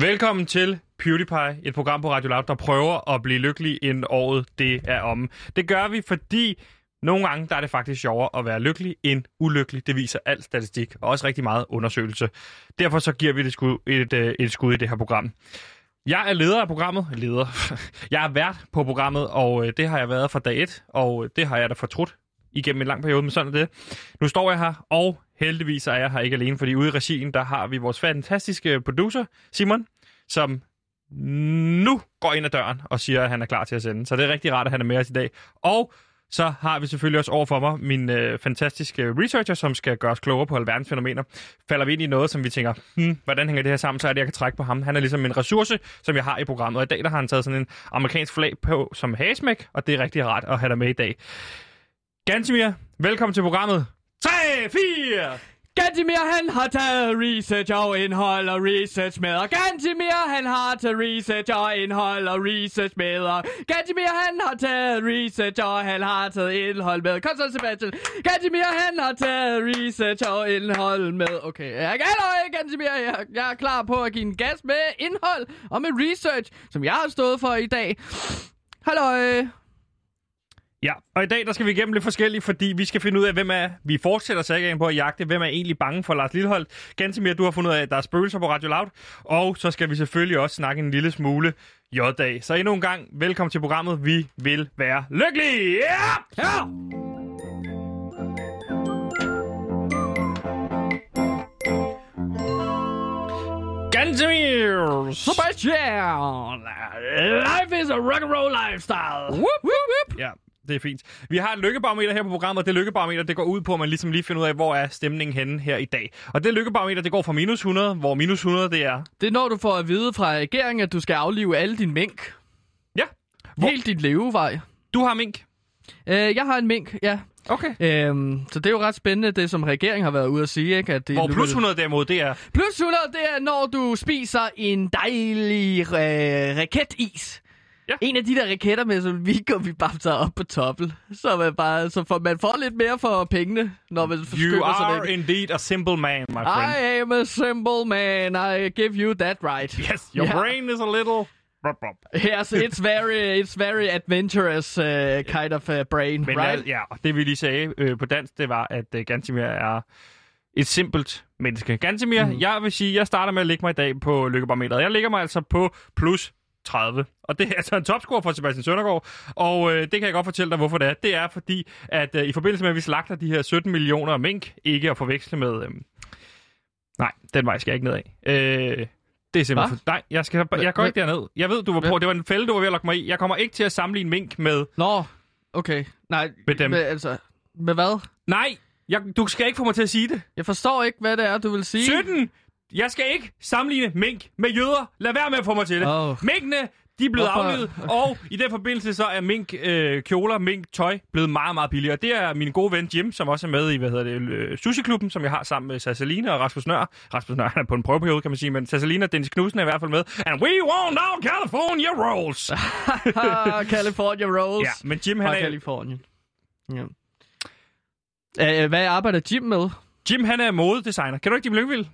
Velkommen til PewDiePie, et program på Radio Loud, der prøver at blive lykkelig inden året det er om. Det gør vi, fordi nogle gange der er det faktisk sjovere at være lykkelig end ulykkelig. Det viser al statistik og også rigtig meget undersøgelse. Derfor så giver vi det skud, et, øh, et, skud i det her program. Jeg er leder af programmet. Leder. Jeg er vært på programmet, og øh, det har jeg været fra dag 1, og øh, det har jeg da fortrudt igennem en lang periode, men sådan er det. Nu står jeg her, og heldigvis er jeg her ikke alene, fordi ude i regien, der har vi vores fantastiske producer, Simon, som nu går ind ad døren og siger, at han er klar til at sende. Så det er rigtig rart, at han er med os i dag. Og så har vi selvfølgelig også over for mig min øh, fantastiske researcher, som skal gøre os klogere på alverdens fænomener. Falder vi ind i noget, som vi tænker, hmm, hvordan hænger det her sammen, så er det, jeg kan trække på ham. Han er ligesom en ressource, som jeg har i programmet. Og i dag der har han taget sådan en amerikansk flag på som hagesmæk, og det er rigtig rart at have dig med i dag. Gantimir, velkommen til programmet. 3, 4! Gantimir, han har taget research og indhold og research med. Og Gantimir, han har taget research og indhold og research med. Og Gantimir, han har taget research og han har taget indhold med. Kom så, Sebastian. Gantimir, han har taget research og indhold med. Okay, jeg er Gantimir. Jeg, jeg er klar på at give en gas med indhold og med research, som jeg har stået for i dag. Hallo. Ja, og i dag der skal vi igennem lidt forskelligt, fordi vi skal finde ud af, hvem er... Vi fortsætter sagaen på at jagte, hvem er egentlig bange for Lars Lilleholdt. Ganske mere, du har fundet ud af, at der er spøgelser på Radio Loud. Og så skal vi selvfølgelig også snakke en lille smule J-dag. Så endnu en gang, velkommen til programmet. Vi vil være lykkelige! Ja! ja! Gantemir! Sebastian! Life is a rock and roll lifestyle! Whoop, whoop, whoop. Ja, det er fint. Vi har et lykkebarometer her på programmet, og det lykkebarometer, det går ud på, at man ligesom lige finder ud af, hvor er stemningen henne her i dag. Og det lykkebarometer, det går fra minus 100, hvor minus 100, det er... Det er når du får at vide fra regeringen, at du skal aflive alle din mink. Ja. Hvor... Helt dit levevej. Du har mink? Øh, jeg har en mink, ja. Okay. Øhm, så det er jo ret spændende, det som regeringen har været ude at sige. Ikke? At det Hvor plus 100 derimod, det er... Plus 100, det er, når du spiser en dejlig øh, raketis. Ja. En af de der raketter med, som vi går vi babser op på toppen. Så, man bare, så får, man får lidt mere for pengene, når man You are indeed a simple man, my friend. I am a simple man. I give you that right. Yes, your yeah. brain is a little... Yes, it's very, it's very adventurous uh, kind of uh, brain, Men, right? Ja, og det vi lige sagde øh, på dansk, det var, at uh, Gantimir er et simpelt menneske. Gantimir, mm. jeg vil sige, jeg starter med at lægge mig i dag på lykkebarometeret. Jeg ligger mig altså på plus 30. Og det er altså en topscore for Sebastian Søndergaard, og øh, det kan jeg godt fortælle dig, hvorfor det er. Det er fordi, at øh, i forbindelse med, at vi slagter de her 17 millioner mink, ikke at forveksle med... Øh, nej, den vej skal jeg ikke ned af. Øh, det er simpelthen... For, nej, jeg, skal, jeg går ikke derned. Jeg ved, du var på. Det var en fælde, du var ved at lokke mig i. Jeg kommer ikke til at sammenligne mink med... Nå, okay. Nej, med dem. Med, altså, med hvad? Nej, jeg, du skal ikke få mig til at sige det. Jeg forstår ikke, hvad det er, du vil sige. 17! Jeg skal ikke sammenligne mink med jøder. Lad være med at få mig til det. Oh. Minkene, de er blevet Hvorfor? aflevet, og i den forbindelse så er mink øh, kjoler, mink tøj blevet meget, meget billigere. Det er min gode ven Jim, som også er med i, hvad hedder det, øh, Sushi-klubben, som jeg har sammen med Sassalina og Rasmus Nør. Rasmus Nør er på en prøveperiode, kan man sige, men Sassalina og Dennis Knudsen er i hvert fald med. And we want our California rolls! California rolls. Ja, men Jim han er... California. Ja. Uh, hvad arbejder Jim med? Jim han er modedesigner. Kan du ikke Jim Lyngvild?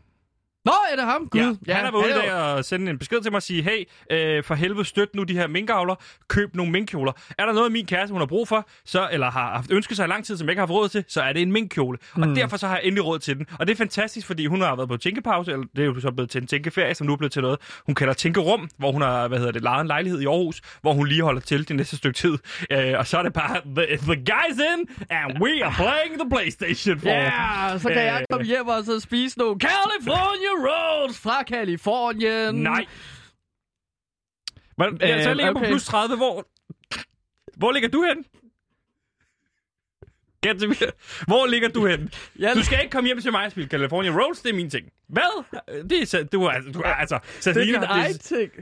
Nå, er det ham? Gud. Ja, ja han er ude dag og sende en besked til mig og sige, hey, øh, for helvede støt nu de her minkavler, køb nogle minkkjoler. Er der noget, min kæreste hun har brug for, så, eller har haft ønsket sig i lang tid, som jeg ikke har haft råd til, så er det en minkkjole. Mm. Og derfor så har jeg endelig råd til den. Og det er fantastisk, fordi hun har været på tænkepause, eller det er jo så blevet til en tænkeferie, som nu er blevet til noget, hun kalder tænkerum, hvor hun har, hvad hedder det, lejet en lejlighed i Aarhus, hvor hun lige holder til det næste stykke tid. Øh, og så er det bare, the, the guys in, and we are playing the Playstation for. Ja, yeah, så kan øh, jeg komme hjem og så spise nogle California Rolls fra Kalifornien. Nej. Men, ja, så jeg ligger okay. på plus 30. Hvor, hvor ligger du hen? Hvor ligger du hen? Du skal ikke komme hjem til mig og spille California Rolls, det er min ting. Hvad? Det er, du, altså, du, altså, det er din egen ting.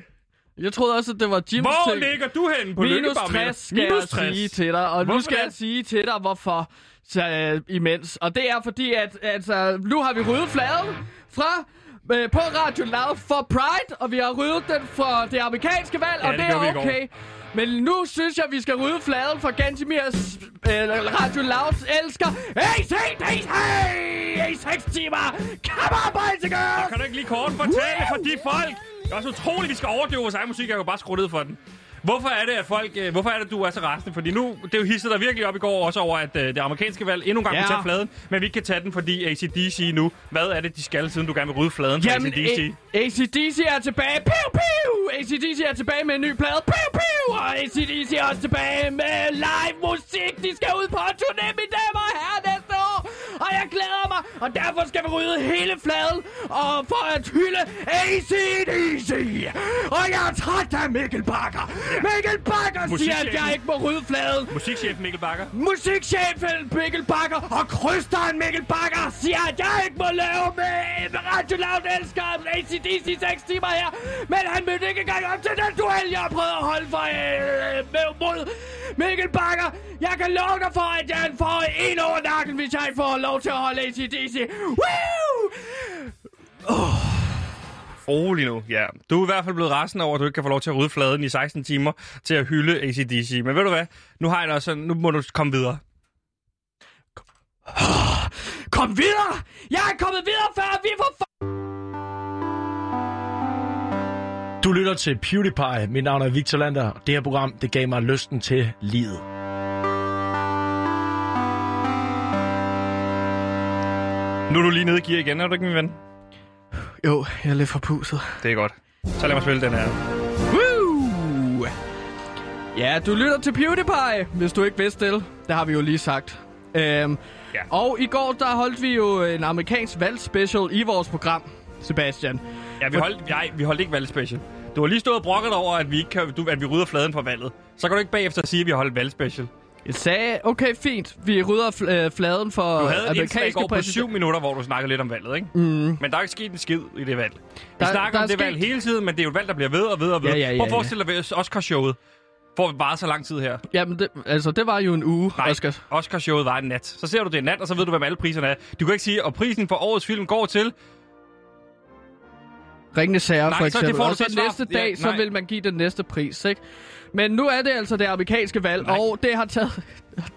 Jeg troede også, at det var Jims Hvor ting. ligger du hen på Minus 60 skal Minus 60. jeg sige til dig, og hvorfor nu skal det? jeg sige til dig, hvorfor så, uh, imens. Og det er fordi, at altså, nu har vi ryddet fladen fra øh, på Radio Loud for Pride, og vi har ryddet den for det amerikanske valg, ja, og det, det er okay. Men nu synes jeg, vi skal rydde fladen for Gantimirs øh, Radio Loud elsker AC, DC i 6 timer. Come on, boys and girls! kan du ikke lige kort fortælle for de folk, Det er også utroligt, vi skal overdøve vores egen musik. Jeg kan bare skrue ned for den. Hvorfor er det, at folk, øh, hvorfor er det, at du er så rasende? Fordi nu, det er jo hisset der virkelig op i går også over, at øh, det amerikanske valg endnu en gang Ja. kunne tage fladen, men vi ikke kan tage den, fordi ACDC nu, hvad er det, de skal, siden du gerne vil rydde fladen for ACDC? ACDC er tilbage. Piu, piu! ACDC er tilbage med en ny plade. Piu, piu! Og ACDC er også tilbage med live musik. De skal ud på en turné, mine damer og herrer, næste år. Og jeg glæder. Og derfor skal vi rydde hele fladen. Og for at hylde ACDC. Og jeg er træt af Mikkel Bakker. Ja. Mikkel Bakker siger, at jeg ikke må rydde fladen. Musikchef Mikkel Bakker. Musikchefen Mikkel Bakker og krysteren Mikkel Bakker siger, at jeg ikke må lave med Radio Loud elsker ACDC 6 timer her. Men han mødte ikke engang op til den duel, jeg prøvede at holde for øh, med, mod Mikkel Bakker. Jeg kan love dig for, at jeg får en over nakken, hvis jeg får lov til at holde ACDC. Woo! Rolig nu, ja. Du er i hvert fald blevet rasende over, at du ikke kan få lov til at rydde fladen i 16 timer til at hylde ACDC. Men ved du hvad? Nu har jeg det også sådan, nu må du komme videre. Kom videre! Jeg er kommet videre, før vi får Du lytter til PewDiePie. Mit navn er Victor Lander. Det her program, det gav mig lysten til livet. Nu er du lige nede i gear igen, er du ikke, min ven? Jo, jeg er lidt forpusset. Det er godt. Så lad mig spille den her. Woo! Ja, du lytter til PewDiePie, hvis du ikke vidste det. Det har vi jo lige sagt. Øhm, Ja. Og i går, der holdt vi jo en amerikansk valgspecial i vores program, Sebastian. Ja, vi holdt, nej, vi holdt ikke valgspecial. Du har lige stået og brokket over, at vi, ikke kan, du, at vi rydder fladen fra valget. Så kan du ikke bagefter sige, at vi har holdt valgspecial. Jeg sagde, okay, fint, vi rydder fl- øh, fladen for Du havde et indslag i amerikanske går på præsident- syv minutter, hvor du snakkede lidt om valget, ikke? Mm. Men der er ikke sket en skid i det valg. Vi Der- snakker der om er det sket- valg hele tiden, men det er jo et valg, der bliver ved og ved og ved. Ja, ja, ja, Prøv at ja. forestille dig ved Oscar-showet. Får vi bare så lang tid her. Jamen, det, altså, det var jo en uge, Nej, Oscar. Oscar-showet var en nat. Så ser du det en nat, og så ved du, hvem alle priserne er. Du kan ikke sige, at prisen for årets film går til... Ringende sager, Nej, for så det eksempel. får du og så næste dag, Ja, så vil man give den næste pris, ikke? Men nu er det altså det amerikanske valg, Nej. og det har taget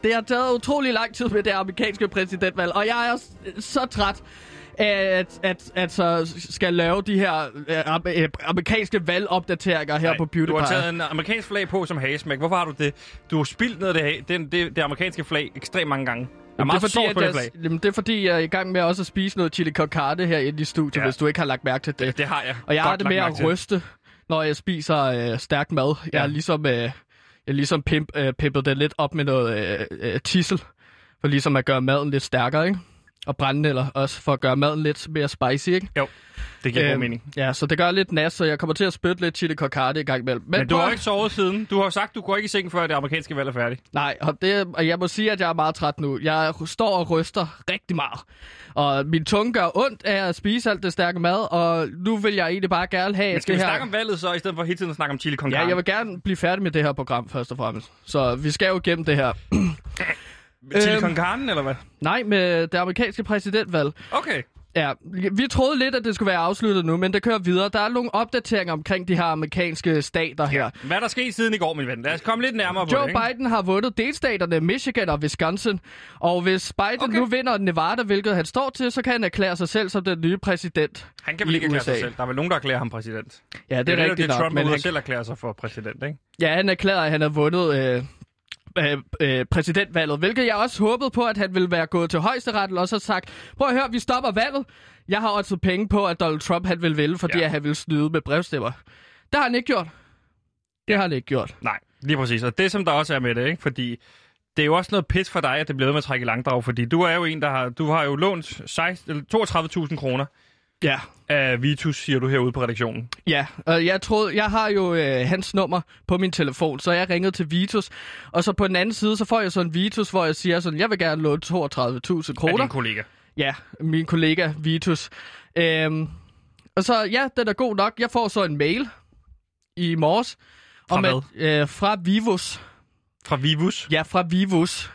det har taget utrolig lang tid med det amerikanske præsidentvalg, og jeg er så træt af at, at, at så skal lave de her øh, øh, amerikanske valgopdateringer her Nej, på Du PewDiePie. har taget en amerikansk flag på som hagesmæk. Hvorfor har du det? Du har spildt ned det, den, det, det amerikanske flag ekstremt mange gange. Jamen, det, er fordi, at det jeg, jamen, det er fordi, jeg er i gang med også at spise noget chili con carne her inde i studiet, Ja. hvis du ikke har lagt mærke til det. Det har jeg. Og jeg godt har det med at ryste, når jeg spiser øh, stærk mad. Jeg Ja. er ligesom, øh, jeg ligesom pimp, øh, pimpet det lidt op med noget øh, øh, tissel, for ligesom at gøre maden lidt stærkere, ikke? Og brændenælder også, for at gøre maden lidt mere spicy, ikke? Jo, det giver god Øhm, mening. Ja, så det gør lidt nas, så jeg kommer til at spytte lidt chili con carne i gang imellem. Men du prøv- har ikke sovet siden. Du har sagt, du går ikke i seng, før det amerikanske valg er færdigt. Nej, og, det, og jeg må sige, at jeg er meget træt nu. Jeg står og ryster rigtig meget. Og min tunge gør ondt af at spise alt det stærke mad, og nu vil jeg egentlig bare gerne have Men skal det vi her... snakke om valget så, i stedet for hele tiden at snakke om chili con Ja, carne? jeg vil gerne blive færdig med det her program, først og fremmest. Så vi skal jo igennem det her. Chili Øhm, con carne, eller hvad? Nej, med det amerikanske præsidentvalg. Okay. Ja, vi troede lidt, at det skulle være afsluttet nu, men det kører videre. Der er nogle opdateringer omkring de her amerikanske stater her. Hvad er der sket siden i går, min ven? Lad os komme lidt nærmere på Joe det, ikke? Biden har vundet delstaterne Michigan og Wisconsin. Og hvis Biden Okay. nu vinder Nevada, hvilket han står til, så kan han erklære sig selv som den nye præsident Han kan vel ikke erklære sig selv. Der er vel nogen, der erklærer ham præsident. Ja, det, Det er er rigtigt det, nok. Trump men han, selv erklærer sig for præsident, ikke? ja, han erklærer, at han har vundet øh, øh, øh, præsidentvalget, hvilket jeg også håbede på, at han ville være gået til højesteretten og så sagt, prøv at høre, vi stopper valget. Jeg har også penge på, at Donald Trump han vil vælge, fordi Ja. ja. han vil snyde med brevstemmer. Det har han ikke gjort. Det har han ikke gjort. Nej, lige præcis. Og det, som der også er med det, ikke? Fordi det er jo også noget pis for dig, at det bliver med at trække i langdrag, fordi du er jo en, der har, du har jo lånt 16 eller 32.000 kroner Ja. af Vitus, siger du herude på redaktionen. Ja, og jeg troede, jeg har jo øh, hans nummer på min telefon, så jeg ringede til Vitus. Og så på den anden side, så får jeg sådan en Vitus, hvor jeg siger sådan, jeg vil gerne låne 32.000 Af kroner. din kollega. Ja, min kollega Vitus. Øhm, og så, ja, den er god nok. Jeg får så en mail i morges. Fra om at, øh, fra Vivus. Fra Vivus. Ja, fra Vivus.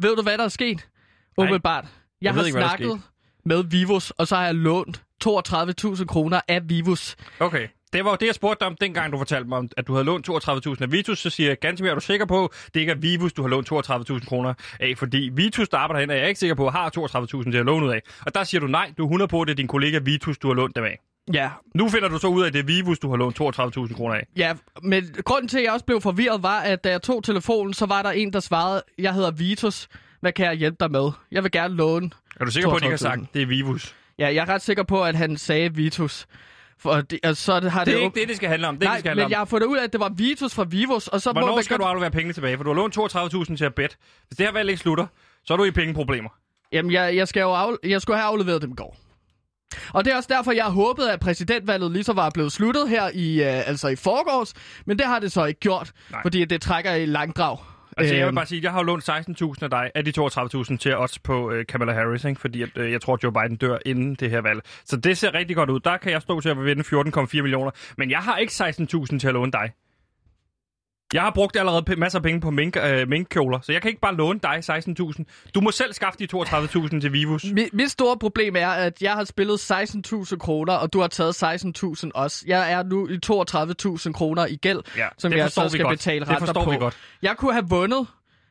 Ved du, hvad der er sket? Nej. Umiddelbart. Jeg, Jeg har ved ikke, hvad snakket med Vivus, og så har jeg lånt 32.000 kroner af Vivus. Okay. Det var jo det, jeg spurgte dig om, dengang du fortalte mig, om, at du havde lånt 32.000 af Vitus. Så siger jeg, Gantemir, er du sikker på, det ikke er Vivus, du har lånt 32.000 kroner af? Fordi Vitus, der arbejder herinde, er jeg ikke sikker på, har 32.000 til at låne ud af. Og der siger du nej, du er 100 på, det er din kollega Vitus, du har lånt dem af. Ja, Nu finder du så ud af, at det er Vivus, du har lånt 32.000 kroner af. ja, men grunden til, at jeg også blev forvirret, var, at da jeg tog telefonen, så var der en, der svarede, jeg hedder Vitus, hvad kan jeg hjælpe dig med? Jeg vil gerne låne. Er du sikker på, at de ikke har 32.000? sagt, det er Vivus? Ja, jeg er ret sikker på, at han sagde Vitus. For det, altså, så det har Det det, er jo- ikke det, det skal handle om. Det, Nej, det skal handle men om. jeg har fundet ud af, at det var Vitus fra Vivus, og så må Hvornår man skal godt... du aflevere pengene tilbage? For du har lånt 32.000 til at bet. Hvis det her valg ikke slutter, så er du i pengeproblemer. Jamen, jeg, jeg, skal jo af, jeg skulle have afleveret dem i går. Og det er også derfor, jeg håbede, at præsidentvalget lige så var blevet sluttet her i, øh, altså i forgårs, men det har det så ikke gjort. Nej. fordi det trækker i langdrag. Altså, jeg vil Øhm, bare sige, jeg har jo lånt 16.000 af dig, af de 32.000 til odds på øh, Kamala Harris, ikke? fordi at, øh, jeg tror, at Joe Biden dør inden det her valg. Så det ser rigtig godt ud. Der kan jeg stå til at vinde 14,4 millioner. Men jeg har ikke 16.000 til at låne dig. Jeg har brugt allerede masser af penge på mink, øh, minkkjoler, så jeg kan ikke bare låne dig 16.000. Du må selv skaffe de 32.000 til Vivus. Mi- mit store problem er, at jeg har spillet 16.000 kroner, og du har taget 16.000 også. Jeg er nu i 32.000 kroner i gæld, Ja, som det jeg forstår så skal godt. betale Det renter forstår på. vi godt. Jeg kunne have vundet,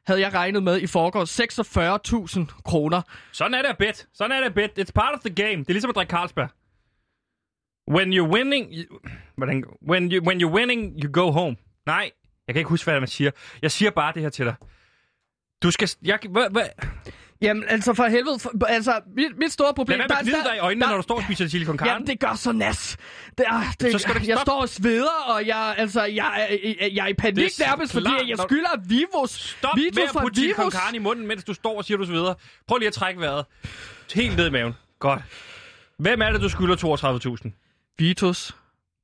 havde jeg regnet med i forgårs, 46.000 kroner. Sådan er det at bet. Sådan er det at bet. It's part of the game. Det er ligesom at drikke Carlsberg. When you're winning... You, when, you, when you're winning, you go home. Nej, jeg kan ikke huske, hvad man siger. Jeg siger bare det her til dig. Du skal... Jeg, hvad, hvad, Jamen, altså for helvede, for, altså mit, mit store problem... lad være med at dig i øjnene, der- når du står og spiser chili con carne. Jamen, det gør så nas. Det det, Så skal du jeg står og sveder, og jeg, altså, jeg, jeg, jeg er i panik er nærmest, fordi klart, jeg skylder Vivos. Stop Vitus med at putte chili con Vivos. carne i munden, mens du står og siger, du sveder. Prøv lige at trække vejret. Helt ned i maven. Godt. Hvem er det, du skylder 32.000? Vitus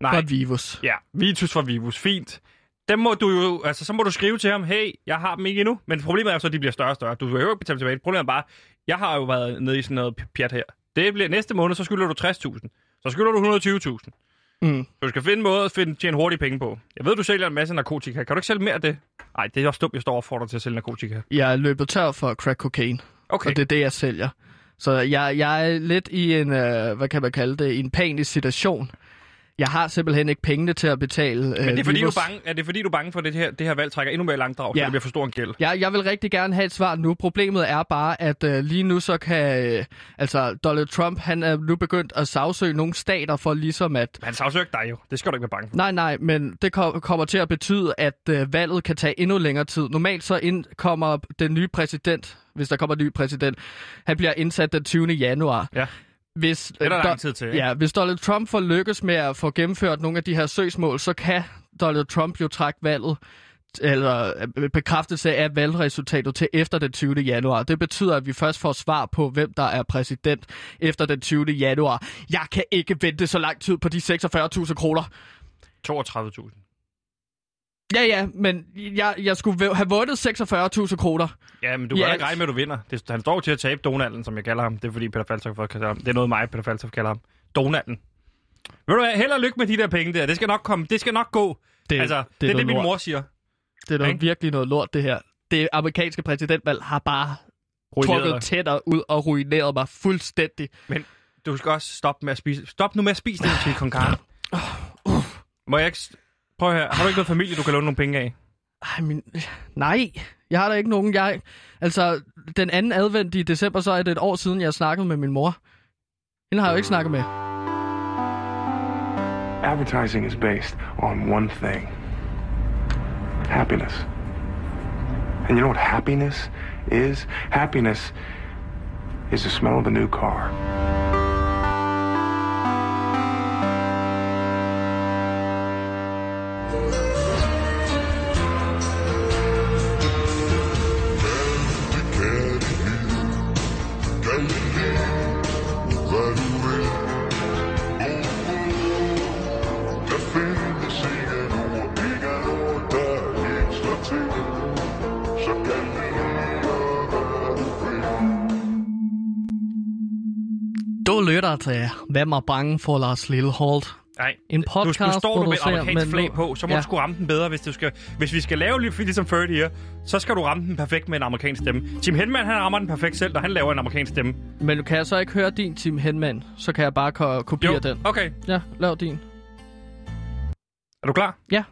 Nej. fra Vivos. Ja, Vitus fra Vivus. Fint. Dem må du jo, altså så må du skrive til ham, hey, jeg har dem ikke endnu. Men problemet er jo så, at de bliver større og større. Du vil jo ikke betale tilbage. Problemet er bare, jeg har jo været nede i sådan noget pjat her. Det bliver næste måned, så skylder du 60.000. Så skylder du 120.000. Mm. Du skal finde en måde at finde, tjene hurtige penge på. Jeg ved, du sælger en masse narkotika. Kan du ikke sælge mere af det? Nej, det er også dumt, jeg står og får dig til at sælge narkotika. Jeg er løbet tør for crack cocaine, Okay. og det er det, jeg sælger. Så jeg, jeg er lidt i en, øh, hvad kan man kalde det, i en panisk situation. Jeg har simpelthen ikke pengene til at betale Men det er øh, fordi, du Vivos. er, bange, er det fordi, du er bange for, at det her, det her valg trækker endnu mere langdrag, så Ja. det bliver for stor en gæld? Jeg, jeg vil rigtig gerne have et svar nu. Problemet er bare, at øh, lige nu så kan... Øh, altså, Donald Trump, han er nu begyndt at sagsøge nogle stater for ligesom at... Men han sagsøgte dig jo. Det skal du ikke være bange for. Nej, nej, men det ko- kommer til at betyde, at øh, valget kan tage endnu længere tid. Normalt så ind kommer den nye præsident, hvis der kommer en ny præsident, han bliver indsat den 20. januar. Ja. Hvis, Det er der lang tid til, ikke? Ja, hvis Donald Trump får lykkes med at få gennemført nogle af de her søgsmål, så kan Donald Trump jo trække valget eller øh, bekræftelse af valgresultatet til efter den 20. januar. Det betyder, at vi først får svar på, hvem der er præsident efter den 20. januar. Jeg kan ikke vente så lang tid på de 46.000 kroner. 32.000. Ja, ja, men jeg, jeg skulle have vundet 46.000 kroner. Ja, men du kan ja, ikke regne med, at du vinder. Det, han står til at tabe Donalden, som jeg kalder ham. Det er fordi Peter Faltoff kalder ham. Det er noget mig, Peter Faltoff kalder ham. Donalden. Ved du hvad, held og lykke med de der penge der. Det skal nok komme. Det skal nok gå. Det, altså, det, det er noget det, min mor siger. Det er noget virkelig noget lort, det her. Det amerikanske præsidentvalg har bare Ruineret trukket dig. tænder ud og ruineret mig fuldstændig. Men du skal også stoppe med at spise. Stop nu med at spise det til con carne. Må jeg ikke... Prøv her. Har du ikke noget familie, du kan låne nogle penge af? Ej, min... Nej, jeg har da ikke nogen. Jeg... Altså, den anden advent i december, så er det et år siden, jeg snakkede med min mor. Hende har jeg jo ikke snakket med. Advertising is based on one thing happiness. And you know what happiness is? Happiness is the smell of a new car. Lytter til Hvem er bange for Lars Lilleholdt? Nej. En Nu, nu podcast står du med et amerikansk flag nu- på, så må Ja. du sgu ramme den bedre, hvis, du skal, hvis vi skal lave lidt ligesom 30 her, så skal du ramme den perfekt med en amerikansk stemme. Tim Henman, han rammer den perfekt selv, når han laver en amerikansk stemme. Men kan jeg så ikke høre din Tim Henman? Så kan jeg bare ko- kopiere den. okay. Ja, lav din. Er du klar? Ja.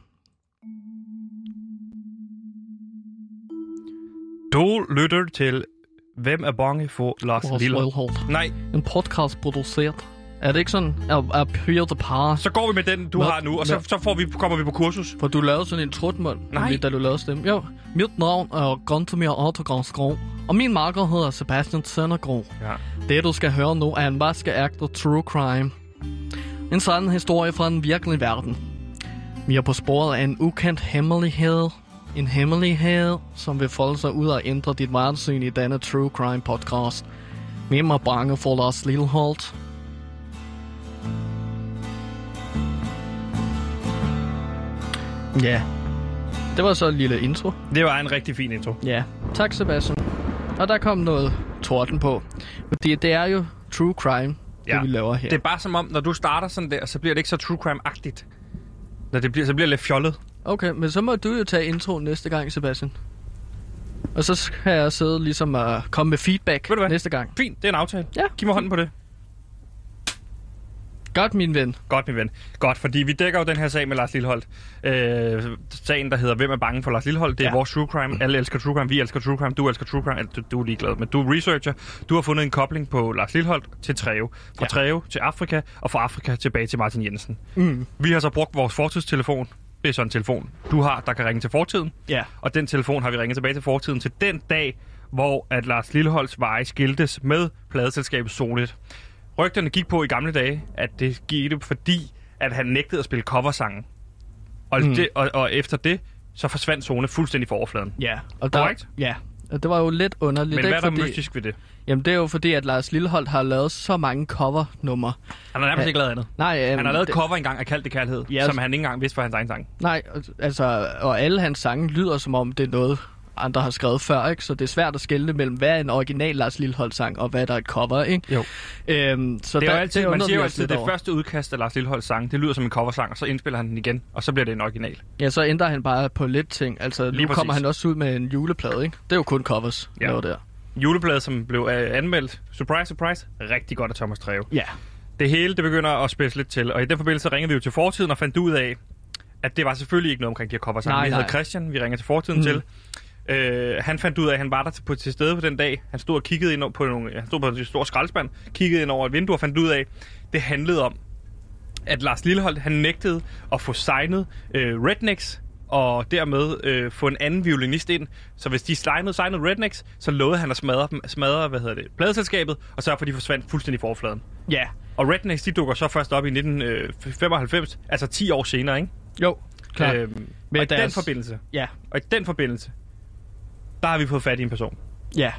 Du lytter til Hvem er bange for Lars Lars? Lilleholdt. Nej, En podcast produceret Er det ikke sådan? Er, er Pure the Par? Så går vi med den, du Hvad? har nu, og så, Hvad? så får vi, kommer vi på kursus. For du lavede sådan en trutmund, Nej. nemlig, da du lavede stemme. Jo, mit navn er Guntemir Autografsgro, og min marker hedder Sebastian Søndergro. Ja. Det, du skal høre nu, er en vaskeægte true crime. En sådan historie fra den virkelige verden. Vi er på sporet af en ukendt hemmelighed. En hemmelighed, som vil folde sig ud og ændre dit verdenssyn i denne true crime podcast. Hvem er bange for Lars Lilleholdt? Ja, det var så en lille intro. Det var en rigtig fin intro. Ja, tak Sebastian. Og der kom noget torden på. Fordi det er jo true crime. Ja. det vi laver her. Det er bare som om, når du starter sådan der, så bliver det ikke så true crime-agtigt. Når det bliver, så bliver det lidt fjollet. Okay, men så må du jo tage introen næste gang, Sebastian. Og så skal jeg sidde ligesom og komme med feedback Ved du hvad? næste gang. Fint, det er en aftale. Ja. Giv mig hånden på det. Godt, min ven. Godt, min ven. Godt, fordi vi dækker jo den her sag med Lars Lilleholdt. Øh, sagen, der hedder Hvem er bange for Lars Lilleholdt? Det er Ja. vores true crime. Alle elsker true crime. Vi elsker true crime. Du elsker true crime. Du, du er ligeglad, men du er researcher. Du har fundet en kobling på Lars Lilleholdt til Treo. Fra Ja. Treo til Afrika, og fra Afrika tilbage til Martin Jensen. Mm. Vi har så brugt vores fortidstelefon. Det er sådan en telefon, du har, der kan ringe til fortiden. Ja. Og den telefon har vi ringet tilbage til fortiden til den dag, hvor at Lars Lilleholds veje skiltes med pladeselskabet Solit. Rygterne gik på i gamle dage, at det skete fordi, at han nægtede at spille coversange. Og, Mm. det, og, og efter det, så forsvandt Zone fuldstændig fra overfladen. Ja. Og der, Korrekt. Ja. Og det var jo lidt underligt. Men hvad er der fordi, mystisk ved det? Jamen, det er jo fordi, at Lars Lilleholdt har lavet så mange cover-numre. Han har nærmest ikke lavet andet. Nej, øhm, Han har lavet det, cover engang af Kald det Kærlighed, Ja, som han ikke engang vidste var hans egen sang. Nej, altså, og alle hans sange lyder som om, det er noget, andre har skrevet før, ikke? Så det er svært at skelne mellem, hvad er en original Lars Lilleholdt sang, og hvad der er et cover, ikke? Jo. Øhm, så Det er der, jo altid, man undrer siger jo altid, det over. første udkast af Lars Lilleholds sang, det lyder som en coversang, og så indspiller han den igen, og så bliver det en original. Ja, så ændrer han bare på lidt ting. Altså, Lige nu præcis. kommer han også ud med en juleplade, ikke? Det er jo kun covers, Ja. ja. der. Juleblad, som blev øh, anmeldt, surprise, surprise, rigtig godt af Thomas Treve. Ja. Det hele, det begynder at spidse lidt til, og i den forbindelse ringede vi jo til fortiden og fandt ud af, at det var selvfølgelig ikke noget omkring de her cover Nej, Vi nej. havde Christian, vi ringer til fortiden Mm. til. Øh, han fandt ud af, at han var der til, på, til stede på den dag. Han stod og kiggede ind på nogle, han stod på en stor skraldespand, kiggede ind over et vindue og fandt ud af, det handlede om, at Lars Lilleholdt, han nægtede at få signet øh, Rednecks, og dermed øh, få en anden violinist ind. Så hvis de signede, signede Rednecks, så lovede han at smadre, dem, smadre hvad hedder det, pladeselskabet, og sørge for, at de forsvandt fuldstændig fra overfladen. Ja. Og Rednecks, de dukker så først op i 1995, altså 10 år senere, ikke? Jo, klart. Øhm, Med og i den deres- forbindelse, ja. og i den forbindelse, der har vi fået fat i en person. Ja.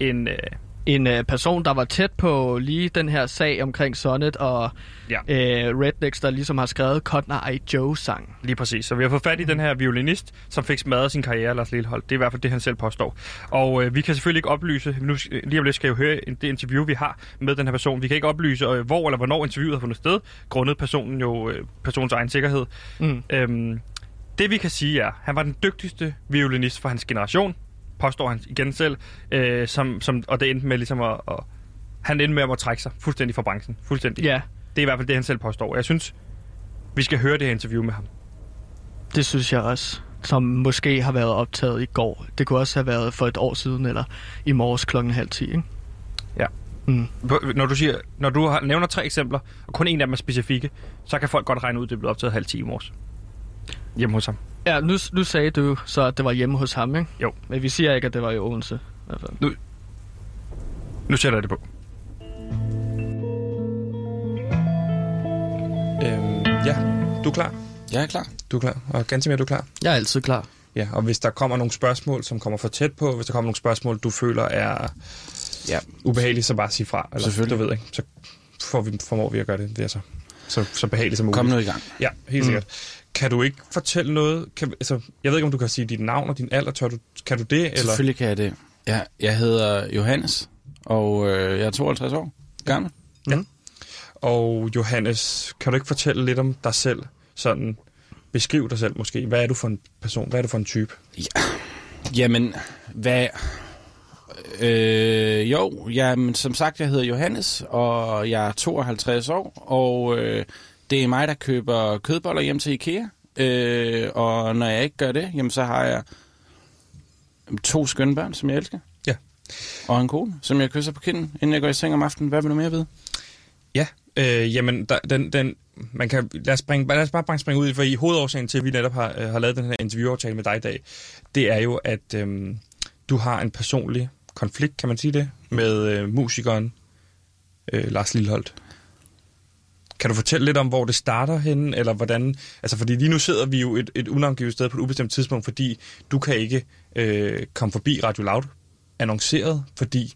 En, øh, En øh, person, der var tæt på lige den her sag omkring Sonnet og ja, øh, Rednecks, der ligesom har skrevet Cotton Eye Joe-sang. lige præcis. Så vi har fået fat i den her violinist, som fik smadret sin karriere, Lars Lillehold. Det er i hvert fald det, han selv påstår. Og øh, vi kan selvfølgelig ikke oplyse, nu lige om lidt skal jeg jo høre det interview, vi har med den her person. Vi kan ikke oplyse, øh, hvor eller hvornår interviewet har fundet sted, grundet personen jo, øh, personens egen sikkerhed. Mm. Øhm, det vi kan sige er, han var den dygtigste violinist for hans generation, påstår han igen selv, øh, som, som, og det endte med ligesom at, at han endte med at trække sig fuldstændig fra branchen. Fuldstændig. Ja, Det er i hvert fald det, han selv påstår. Jeg synes, vi skal høre det her interview med ham. det synes jeg også. Som måske har været optaget i går. Det kunne også have været for et år siden, eller i morges klokken halv ti, ikke? Ja. Mm. Når du, siger, når du har, nævner tre eksempler, og kun en af dem er specifikke, så kan folk godt regne ud, at det er blevet optaget halv 10 i morges. Hjemme hos ham. Ja, nu, nu sagde du så, at det var hjemme hos ham, ikke? Jo. Men vi siger ikke, at det var i Odense. i hvert fald. Nu sætter jeg det på. Øhm, ja, du er klar? Jeg er klar. Du er klar. Og Gantimir, du er klar? Jeg er altid klar. Ja, og hvis der kommer nogle spørgsmål, som kommer for tæt på, hvis der kommer nogle spørgsmål, du føler er Ja. ubehagelige, så bare sig fra. Eller, Selvfølgelig. Du ved ikke, så får vi, formår vi at gøre det, det er så, så, så behageligt som muligt. Kom nu i gang. Ja, helt sikkert. Kan du ikke fortælle noget? Kan, altså, jeg ved ikke, om du kan sige dit navn og din alder. Tør du, kan du det? Eller? Selvfølgelig kan jeg det. Ja, jeg hedder Johannes, og øh, jeg er 52 år gammel. Og Johannes, kan du ikke fortælle lidt om dig selv? Sådan, beskriv dig selv måske. Hvad er du for en person? Hvad er du for en type? Jamen, hvad... Øh, jo, jamen, som sagt, jeg hedder Johannes, og jeg er 52 år, og øh, det er mig, der køber kødboller hjem til IKEA. Øh, og når jeg ikke gør det, jamen, så har jeg to skønne børn, som jeg elsker. Ja. Og en kone, som jeg kysser på kinden, inden jeg går i seng om aftenen. Hvad vil du mere vide? Ja, øh, jamen, der, den, den, man kan, lad, os springe, lad os bare springe ud i, for i hovedårsagen til, at vi netop har, øh, har lavet den her interviewaftale med dig i dag, det er jo, at øh, du har en personlig konflikt, kan man sige det, med øh, musikeren øh, Lars Lilleholdt. Kan du fortælle lidt om, hvor det starter henne, eller hvordan... Altså, fordi lige nu sidder vi jo et, et unavngivet sted på et ubestemt tidspunkt, fordi du kan ikke øh, komme forbi Radio Loud annonceret, fordi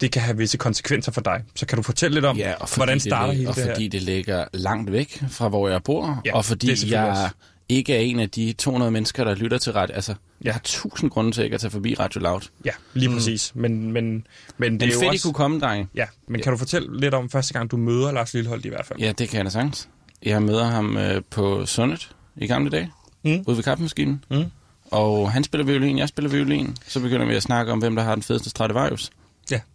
det kan have visse konsekvenser for dig. Så kan du fortælle lidt om, Ja, hvordan det starter lig- hele og det her? fordi det ligger langt væk fra, hvor jeg bor, Ja, og det fordi jeg også. Ikke er en af de 200 mennesker, der lytter til radio. Altså, Ja. jeg har tusind grunde til ikke at tage forbi Radio Loud. Ja, lige mm. præcis. Men, men, men det Men er jo fedt, I også... kunne komme, drenge. Ja, men kan du fortælle lidt om første gang, du møder Lars Lilleholdt i hvert fald? Ja, det kan jeg da sagtens. Jeg møder ham øh, på Sundet i gamle dage, Mm. ude ved kaffemaskinen. Mm. Og han spiller violin, jeg spiller violin. Så begynder vi at snakke om, hvem der har den fedeste Stradivarius.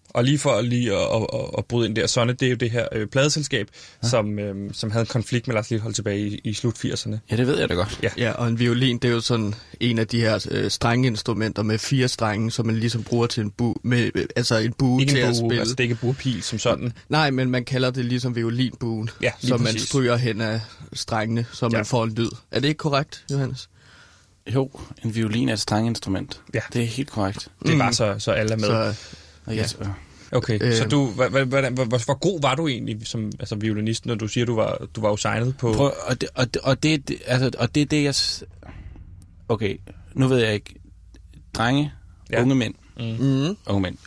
Og lige for lige at, at, at, at bryde ind der, Sonne, det er jo det her øh, pladeselskab, ja. som, øh, som havde en konflikt med Lars Lilleholdt tilbage i, i slut 80'erne. Ja, det ved jeg da godt. Ja. Ja, og en violin, det er jo sådan en af de her øh, strengeinstrumenter med fire strenge, som man ligesom bruger til en bu, med, øh, altså en bue Ikke til en at bue, spille. altså det er ikke buepil som sådan. Nej, men man kalder det ligesom violinbuen, Ja, lige som man præcis. stryger hen af strengene, så man Ja. får en lyd. Er det ikke korrekt, Johannes? Jo, en violin er et strenginstrument. Ja. Det er helt korrekt. Det er Mm. bare så, så alle er med. Så Og ja. okay, øh, så du, hvad, hvad, hvad, hvor, hvor, hvor god var du egentlig som altså, violinist, når du siger, du var, du var jo signet på... Prøv, og, det, og, det, og, det, altså, og det er det, jeg... Okay, nu ved jeg ikke. Drenge, ja. unge mænd, mm, unge mænd.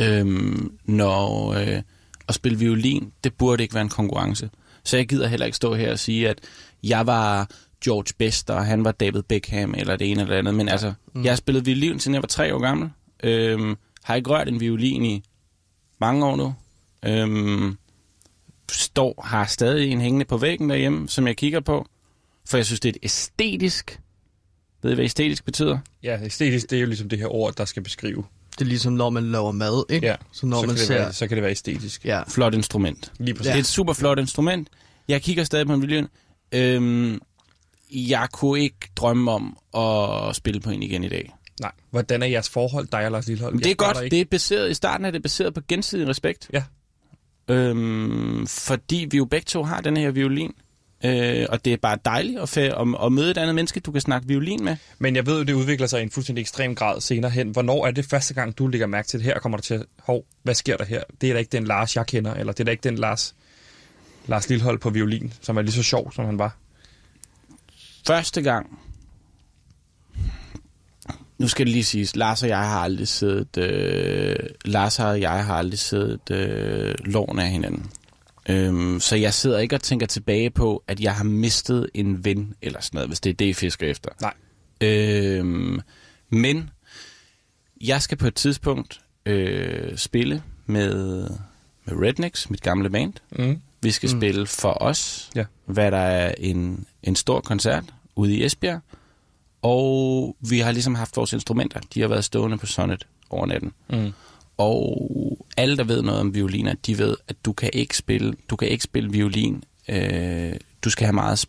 Øhm, når øh, at spille violin, det burde ikke være en konkurrence. Så jeg gider heller ikke stå her og sige, at jeg var George Best, og han var David Beckham, eller det ene eller det andet. Men altså, mm. jeg har spillet violin, siden jeg var tre år gammel. Øhm, har ikke rørt en violin i mange år nu. Øhm, står, har stadig en hængende på væggen derhjemme, som jeg kigger på. For jeg synes, det er et æstetisk... Ved I, hvad æstetisk betyder? Ja, æstetisk, det er jo ligesom det her ord, der skal beskrive. det er ligesom, når man laver mad, ikke? Ja, Så når så, man kan ser... det være, så kan det være æstetisk. Ja, Flot instrument. Lige præcis. Det er et super flot instrument. Jeg kigger stadig på en violin. Øhm, jeg kunne ikke drømme om at spille på en igen i dag. Nej. Hvordan er jeres forhold, dig og Lars Lilleholdt? Men det er godt. Det er baseret, I starten er det baseret på gensidig respekt. Ja. Øhm, fordi vi jo begge to har den her violin. Øh, og det er bare dejligt at, at, at møde et andet menneske, du kan snakke violin med. Men jeg ved jo, det udvikler sig i en fuldstændig ekstrem grad senere hen. Hvornår er det første gang, du lægger mærke til det her, kommer der til, hov, hvad sker der her? Det er da ikke den Lars, jeg kender, eller det er da ikke den Lars, Lars Lillehold på violin, som er lige så sjov, som han var. Første gang, nu skal det lige siges, Lars og jeg har aldrig siddet, øh, Lars og jeg har aldrig siddet øh, loven af hinanden. Øhm, så jeg sidder ikke og tænker tilbage på, at jeg har mistet en ven, eller sådan noget, hvis det er det, I fisker efter. Nej. Øhm, men jeg skal på et tidspunkt øh, spille med, med Rednecks, mit gamle band. Mm. Vi skal mm. spille for os, Ja. hvad der er en, en stor koncert ude i Esbjerg. Og vi har ligesom haft vores instrumenter. De har været stående på Sonnet over natten. Mm. Og alle, der ved noget om violiner, de ved, at du kan ikke spille, du kan ikke spille violin. Øh, du skal have meget...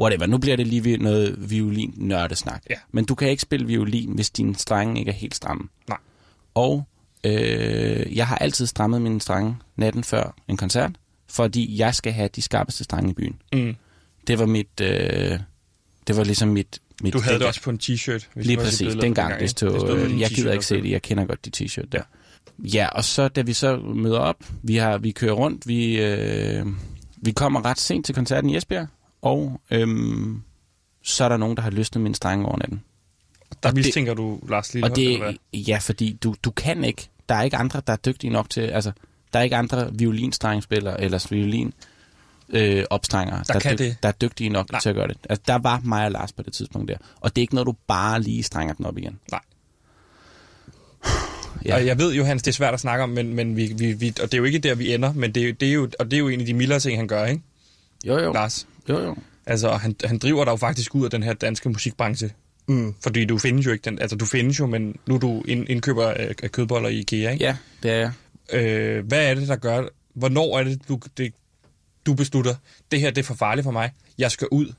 Whatever, nu bliver det lige noget violin-nørdesnak. Ja. Men du kan ikke spille violin, hvis dine strenge ikke er helt stramme. Nej. Og øh, jeg har altid strammet mine strenge natten før en koncert, fordi jeg skal have de skarpeste strenge i byen. Mm. Det var mit... Øh, det var ligesom mit... mit Du havde det dengang- også på en t-shirt. hvis Lige præcis, dengang dengang, det stod... Det stod øh, jeg gider ikke se det, jeg kender godt de t-shirt der. Ja, og så da vi så møder op, vi, har, vi kører rundt, vi, øh, vi kommer ret sent til koncerten i Esbjerg, og øhm, så er der nogen, der har løsnet min strenge over natten. Der Og det- mistænker du Lars Og Lillehold, eller hvad? det, ja, fordi du, du kan ikke, der er ikke andre, der er dygtige nok til, altså, der er ikke andre violinstrengspillere eller violin øh, opstrenger, Der er kan dyg- det. der er dygtige nok Nej. til at gøre det. Altså, der var mig og Lars på det tidspunkt der. Og det er ikke noget, du bare lige strænger den op igen. Nej. Ja. Og jeg ved jo, Hans, det er svært at snakke om, men, men vi, vi, vi, og det er jo ikke der, vi ender, men det, det er jo, og det er jo en af de mildere ting, han gør, ikke, Jo, jo. Lars? Jo, jo. Altså, han, han driver dig jo faktisk ud af den her danske musikbranche. Mm. Fordi du findes jo ikke, den, altså du findes jo, men nu er du ind, indkøber af, af kødboller i IKEA, ikke? Ja, det er jeg. Øh, hvad er det, der gør, hvornår er det, du, det, du beslutter, det her det er for farligt for mig, jeg skal ud?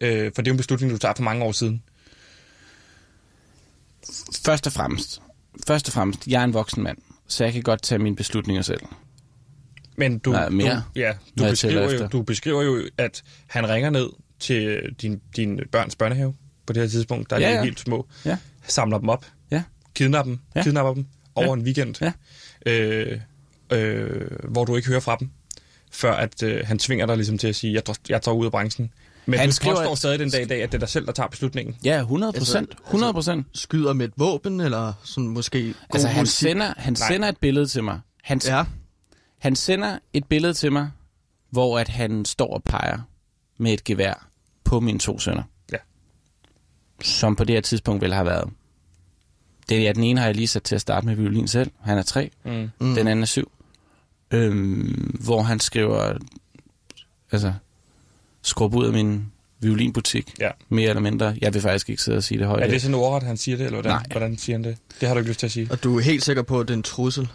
Øh, for det er en beslutning, du tager for mange år siden. Først og fremmest, først og fremmest, jeg er en voksen mand, så jeg kan godt tage mine beslutninger selv. Men du, Nej, mere, du, ja, du, beskriver jo, du beskriver jo, at han ringer ned til din, din børns børnehave på det her tidspunkt. Der er Ja, ja, helt små. Ja. Samler dem op. Ja. Kidnapper dem. Ja. Kidnapper dem over Ja. en weekend. Ja. Øh, øh, hvor du ikke hører fra dem. Før at øh, han tvinger dig ligesom til at sige, jeg, jeg tager ud af branchen. Men Han du skriver- påstår stadig den dag i dag, at det er dig selv, der tager beslutningen. Ja, 100 procent. Altså- 100 procent. Skyder med et våben, eller sådan måske Altså, han musik? sender, han Nej. sender et billede til mig. Han, Ja, han sender et billede til mig, hvor at han står og peger med et gevær på mine to sønner. Ja. Som på det her tidspunkt vel har været. Det, ja, den ene har jeg lige sat til at starte med violin selv. Han er tre. Mm. Mm. Den anden er syv. Øhm, hvor han skriver, altså, skrub ud af min violinbutik. Ja. Mere eller mindre. Jeg vil faktisk ikke sidde og sige det højt. Er det sådan ordret, han siger det, eller hvordan, Nej. hvordan siger han det? Det har du ikke lyst til at sige. og du er helt sikker på, at det er en trussel?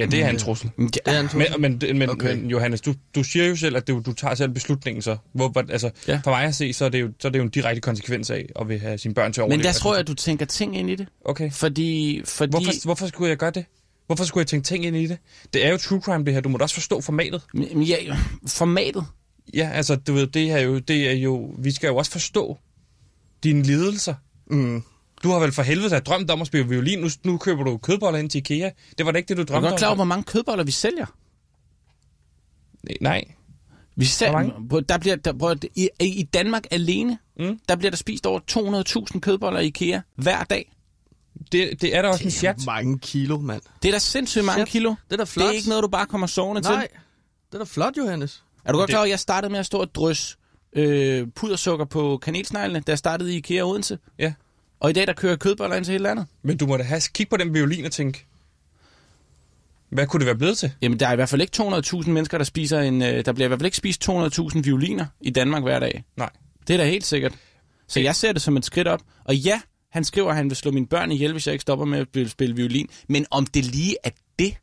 Ja, det er en trussel. Ja, Det er en Men, trussel? men, men, Okay. okay. men Johannes, du, du siger jo selv, at du, du tager selv beslutningen så. Hvor, altså, Ja. For mig at se, så er, det jo, så er det jo en direkte konsekvens af at vil have sine børn til at Men overleve. der tror jeg, at du tænker ting ind i det. Okay. Fordi, fordi Hvorfor, hvorfor skulle jeg gøre det? Hvorfor skulle jeg tænke ting ind i det? Det er jo true crime, det her. Du må da også forstå formatet. Men Ja, formatet. Ja, altså, du ved, det er jo, det er jo, vi skal jo også forstå dine lidelser. Mm. Du har vel for helvede da drømt om at spille violin. Nu, nu køber du kødboller ind til IKEA. Det var da ikke det, du Er du drømte godt klar over, om? hvor mange kødboller vi sælger? Nej. Vi sælger, der bliver, der, prøv, i, I Danmark alene, Mm. der bliver der spist over 200.000 kødboller i IKEA hver dag. Det, det er da også en chat. Mange kilo, mand. Det er da sindssygt mange Shit. kilo. Det er da flot. Det er ikke noget, du bare kommer sovende Nej, til. det er da flot, Johannes. Er du godt Det- klar over, at jeg startede med at stå og drys øh, pudersukker på kanelsneglene, da jeg startede i IKEA Odense? Ja. Og i dag, der kører kødboller ind til hele landet. Men du må da have, kigge på den violin og tænke, hvad kunne det være blevet til? Jamen, der er i hvert fald ikke 200.000 mennesker, der spiser en... Øh, der bliver i hvert fald ikke spist 200.000 violiner i Danmark hver dag. Nej. Det er da helt sikkert. Så jeg ser det som et skridt op. Og ja, han skriver, at han vil slå mine børn ihjel, hvis jeg ikke stopper med at spille- violin. Men om det lige er det,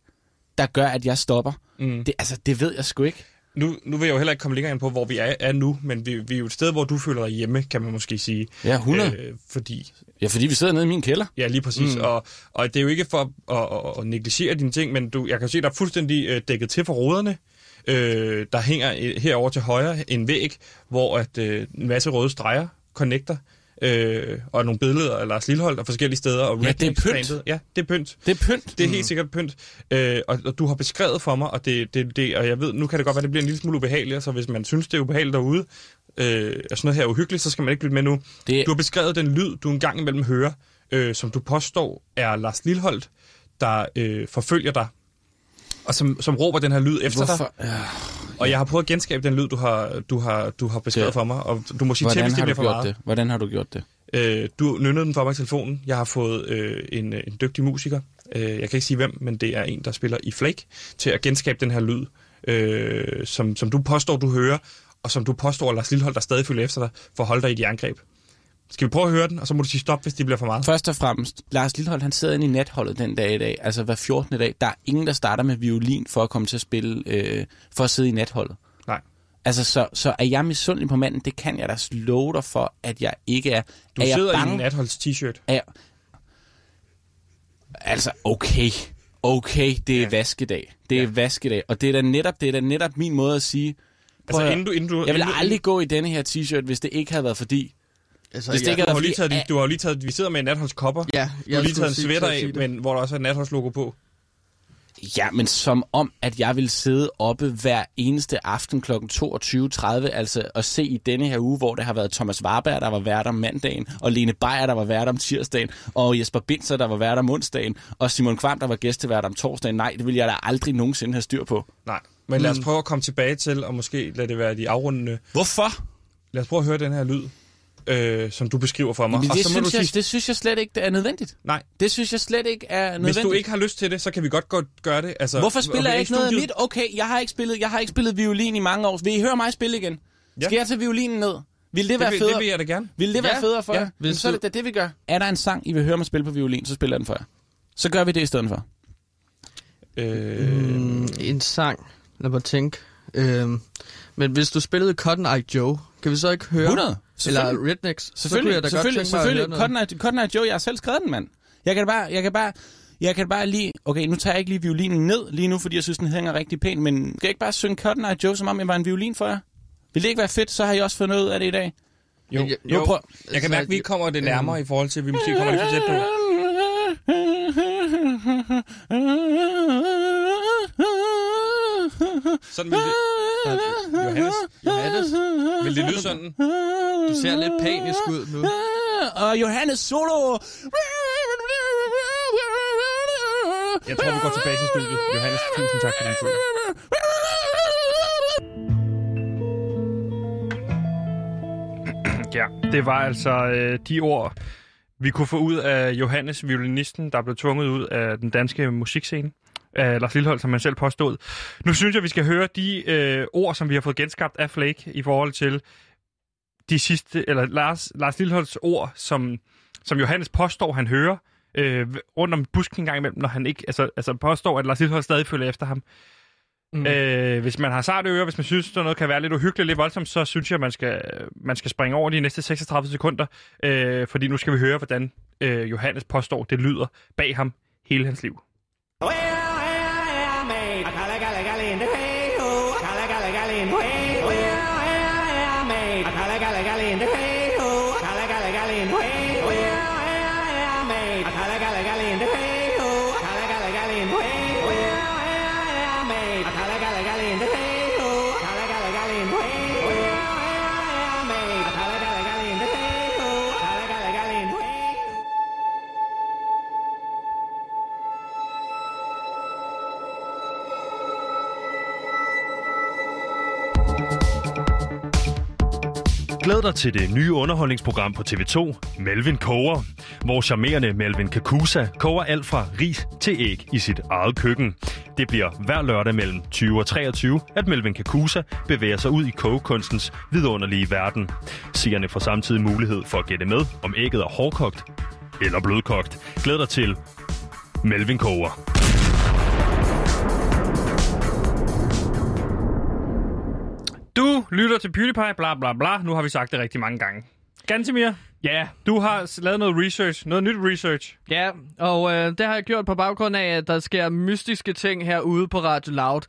der gør, at jeg stopper, Mm. det, altså, det ved jeg sgu ikke. Nu, nu vil jeg jo heller ikke komme længere ind på, hvor vi er, er nu, men vi, vi er jo et sted, hvor du føler dig hjemme, kan man måske sige. Ja, 100. Øh, fordi, Ja, fordi vi sidder nede i min kælder. ja, lige præcis. Mm. Og, og det er jo ikke for at, at, at negligere dine ting, men du, jeg kan se, der er fuldstændig øh, dækket til for ruderne. Øh, der hænger øh, herover til højre en væg, hvor at, øh, en masse røde streger connecter. Øh, og nogle billeder af Lars Lilleholdt og forskellige steder. Og Ja, det er pynt. Ja, det er pynt. Det er pynt. Det er helt sikkert pynt. Øh, og, og du har beskrevet for mig, og, det, det, det, og jeg ved, nu kan det godt være, det bliver en lille smule ubehageligt, så hvis man synes, det er ubehageligt derude, øh, og sådan noget her er uhyggeligt, så skal man ikke lytte med nu. Det- Du har beskrevet den lyd, du en gang imellem hører, øh, som du påstår er Lars Lilleholdt, der øh, forfølger dig, og som, som råber den her lyd efter dig. Hvorfor? Ja. Og jeg har prøvet at genskabe den lyd, du har, du har, du har beskrevet Det- for mig, og du må sige til, hvis det bliver for meget. det? Hvordan har du gjort det? Øh, du nynnede den for mig i telefonen. Jeg har fået øh, en, en dygtig musiker. Øh, jeg kan ikke sige hvem, men det er en, der spiller i Flake, til at genskabe den her lyd, øh, som, som du påstår, du hører, og som du påstår, at Lars Lillehold, der stadig følger efter dig, for at holde dig i et jerngreb. Skal vi prøve at høre den, og så må du sige stop, hvis det bliver for meget? Først og fremmest, Lars Lillehold, han sidder inde i natholdet den dag i dag, altså hver 14. dag. Der er ingen, der starter med violin for at komme til at spille, øh, for at sidde i natholdet. Nej. Altså, så, så er jeg misundelig på manden, det kan jeg da slå dig for, at jeg ikke er. Du er sidder bange? i en natholds t-shirt. Er. Altså, okay. Okay, det er ja. Vaskedag. Det er ja. Vaskedag. Og det er da netop, det er da netop min måde at sige... Altså, inden du, inden du, jeg vil inden du, aldrig gå i denne her t-shirt, hvis det ikke havde været fordi... Altså, det ja, ikke Du har, lige taget, du har lige taget, vi sidder med en natholdskopper. ja, Du har lige taget en sweater af, men hvor der også er et natholdslogo på. Ja, men som om, at jeg vil sidde oppe hver eneste aften kl. 22.30, altså og se i denne her uge, hvor der har været Thomas Warberg, der var vært om mandagen, og Lene Beyer, der var vært om tirsdagen, og Jesper Binzer, der var vært om onsdagen, og Simon Kvam, der var gæstevært om torsdagen. Nej, det vil jeg da aldrig nogensinde have styr på. Nej. Men lad os prøve at komme tilbage til, og måske lade det være de afrundende. Hvorfor? Lad os prøve at høre den her lyd, øh, som du beskriver for mig. Jamen, og det, så må du synes jeg, sige, det synes jeg slet ikke det er nødvendigt. nej, Det synes jeg slet ikke er nødvendigt. Hvis du ikke har lyst til det, så kan vi godt gå, gøre det. Altså, Hvorfor spiller okay, jeg ikke noget af mit? Okay, jeg har ikke spillet, jeg har ikke spillet violin i mange år. Vil I høre mig spille igen? Ja. Skal jeg tage violinen ned? Vil det, Det være vil, federe? det vil jeg da gerne. Vil det være Ja, federe for ja, jer? Hvis hvis så er det da det, vi gør. Er der en sang, I vil høre mig spille på violin, så spiller jeg den for jer. Så gør vi det i stedet for. Øh, Mm, en sang. Lad mig tænke. Øhm, men hvis du spillede Cotton Eye Joe, kan vi så ikke høre? 100. Eller Selvfølgelig. Rednecks. så kunne Selvfølgelig, jeg da godt selvfølgelig, selvfølgelig. noget. Cotton Eye, Joe, jeg har selv skrevet den, mand. Jeg kan bare, jeg kan bare, Jeg kan bare lige... Okay, nu tager jeg ikke lige violinen ned lige nu, fordi jeg synes, den hænger rigtig pænt, men skal jeg ikke bare synge Cotton Eye Joe, som om jeg var en violin for jer? Vil det ikke være fedt? Så har I også fundet ud af det i dag. Jo, Jo, jo. prøv- Jeg kan mærke, at vi kommer det nærmere i forhold til, at vi måske kommer lidt for tæt på. Sådan vil det... Johannes, Johannes, vil det lyde sådan? du ser lidt panisk ud nu. Og Johannes solo! Jeg tror, vi går tilbage til studiet. Johannes, tusind tak for din tur. Ja, det var altså øh, de ord, vi kunne få ud af Johannes, violinisten, der blev tvunget ud af den danske musikscene. Af Lars Lillehold, som man selv påstod. Nu synes jeg, vi skal høre de øh, ord, som vi har fået genskabt af Flake i forhold til de sidste, eller Lars, Lars Lilleholds ord, som, som Johannes påstår, han hører øh, rundt om busken en gang imellem, når han ikke, altså, altså påstår, at Lars Lillehold stadig følger efter ham. Mm. Øh, hvis man har sarte ører, hvis man synes, at noget kan være lidt uhyggeligt, lidt voldsomt, så synes jeg, man skal, man skal springe over de næste 36 sekunder, øh, fordi nu skal vi høre, hvordan øh, Johannes påstår, det lyder bag ham hele hans liv. Glæd dig til det nye underholdningsprogram på TV2, Melvin Koger, hvor charmerende Melvin Kakusa koger alt fra ris til æg i sit eget køkken. Det bliver hver lørdag mellem 20 og 23, at Melvin Kakusa bevæger sig ud i kogekunstens vidunderlige verden. Seerne får samtidig mulighed for at gætte med, om ægget er hårdkogt eller blødkogt. Glæd dig til Melvin Koger. Lytter til PewDiePie, bla bla bla. Nu har vi sagt det rigtig mange gange. Gantemir, Ja, du har lavet noget research, noget nyt research. ja, og øh, det har jeg gjort på baggrund af, at der sker mystiske ting herude på Radio Loud.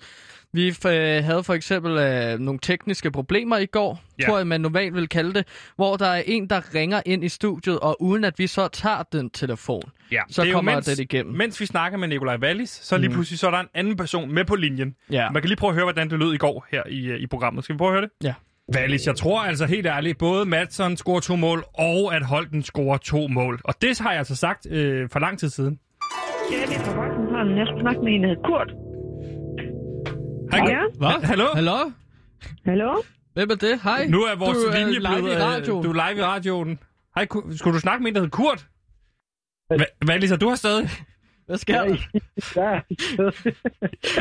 Vi øh, havde for eksempel øh, nogle tekniske problemer i går, Ja. tror jeg, man normalt vil kalde det, hvor der er en, der ringer ind i studiet, og uden at vi så tager den telefon, Ja, så det er kommer mens, det igennem. Mens vi snakker med Nikolaj Wallis, så lige pludselig så er der en anden person med på linjen. Ja. Man kan lige prøve at høre, hvordan det lød i går her i, øh, i programmet. Skal vi prøve at høre det? Ja. Wallis, jeg tror altså helt ærligt, både Madsen scorer to mål, og at Holden scorer to mål. Og det har jeg altså sagt øh, for lang tid siden. Ja, det er fra Vagtcentralen. Jeg skulle snakke med en, der hedder Kurt. Hej, Ja. Hvad? Hallo? Hallo? Hallo? Hvem er det? Hej. Nu er vores du er linje live blevet... i radioen. Du er live i radioen. Hej, Ku- skulle du snakke med en, der hedder Kurt? Hva- Wallis, du har stadig... Hvad sker der?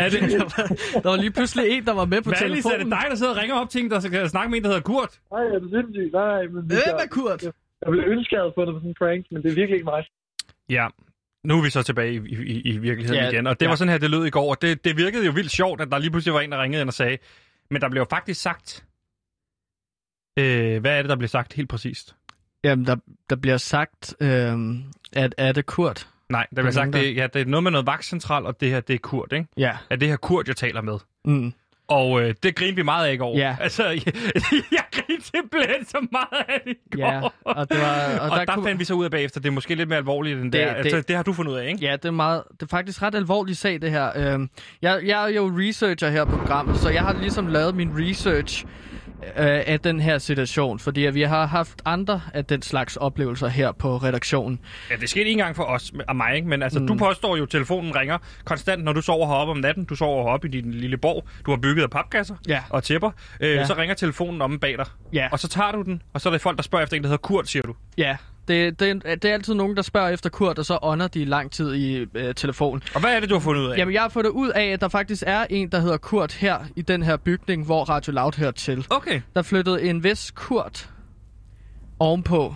Er det, Der var lige pludselig en, der var med på Wallis, er det telefonen. dig, der sidder og ringer op til en, der skal snakke med en, der hedder Kurt? Nej, er du sindssyg? Nej, men det Hvem er Kurt? Jeg ville ønske, jeg havde fundet på sådan en prank, men det er virkelig ikke mig. Ja. Nu er vi så tilbage i, i, i virkeligheden Ja, igen, og det ja. var sådan her, det lød i går, og det, det virkede jo vildt sjovt, at der lige pludselig var en, der ringede ind og sagde, men der blev jo faktisk sagt, øh, hvad er det, der blev sagt helt præcist? Jamen, der, der bliver sagt, øh, at er det Kurt? Nej, der blev er sagt, det, ja, det er noget med noget vagtcentral, og det her, det er Kurt, ikke? Ja. Er det her Kurt, jeg taler med? Mm. Og øh, det grinte vi meget af i går. Ja. Altså, jeg, jeg grinte simpelthen så meget af det i går. Ja, og det var- og og der der, kunne- fandt vi så ud af bagefter, det er måske lidt mere alvorligt end det, Det- det, altså, det- det har du fundet ud af, ikke? Ja, det er, meget, det er faktisk ret alvorlig sag, det her. Øhm, jeg, jeg er jo researcher her på programmet, så jeg har ligesom lavet min research øh, af den her situation, fordi at vi har haft andre af den slags oplevelser her på redaktionen. Ja, det skete ikke engang for os og mig, ikke? men altså, mm. du påstår jo, at telefonen ringer konstant, når du sover heroppe om natten. Du sover heroppe i din lille borg. Du har bygget af papkasser Ja. og tæpper. Øh, Ja. Så ringer telefonen om bag dig. Ja. Og så tager du den, og så er der folk, der spørger efter en, der hedder Kurt, siger du. Ja, det, det, det er altid nogen, der spørger efter Kurt, og så ånder de lang tid i øh, telefonen. Og hvad er det, du har fundet ud af? Jamen, jeg har fundet ud af, at der faktisk er en, der hedder Kurt her i den her bygning, hvor Radio Loud hører til. Okay. Der flyttede en vis Kurt ovenpå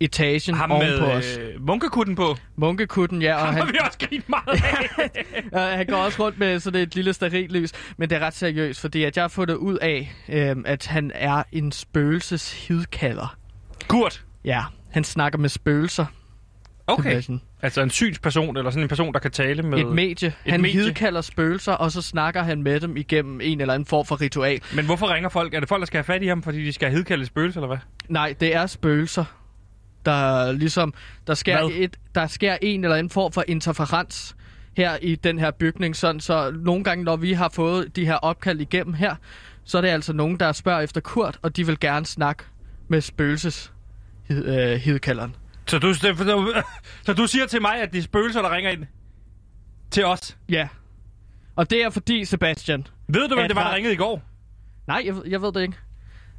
etagen Ham ovenpå med os. øh, munkekutten på. Munkekutten, ja, og Ham han, har vi også grint meget af. han går også rundt med sådan et lille sterillys, men det er ret seriøst, fordi at jeg har fundet ud af, øh, at han er en spøgelseshidkalder. Kurt. Ja, han snakker med spøgelser. Okay. Sebastian. Altså en synsperson, eller sådan en person, der kan tale med... Et medie. Et han medie. hidkalder spøgelser, og så snakker han med dem igennem en eller anden form for ritual. Men hvorfor ringer folk? Er det folk, der skal have fat i ham, fordi de skal hidkalde et spøgelse, eller hvad? Nej, det er spøgelser, der ligesom... Der sker, Hvad? et, der sker en eller anden form for interferens her i den her bygning, sådan så nogle gange, når vi har fået de her opkald igennem her, så er det altså nogen, der spørger efter Kurt, og de vil gerne snakke med spøgelses hid, øh, hidkalderen. Så du, så, så du siger til mig, at det er spøgelser, der ringer ind til os? Ja. Og det er fordi, Sebastian... Ved du, hvem det var, der ringede i går? Nej, jeg, jeg ved det ikke.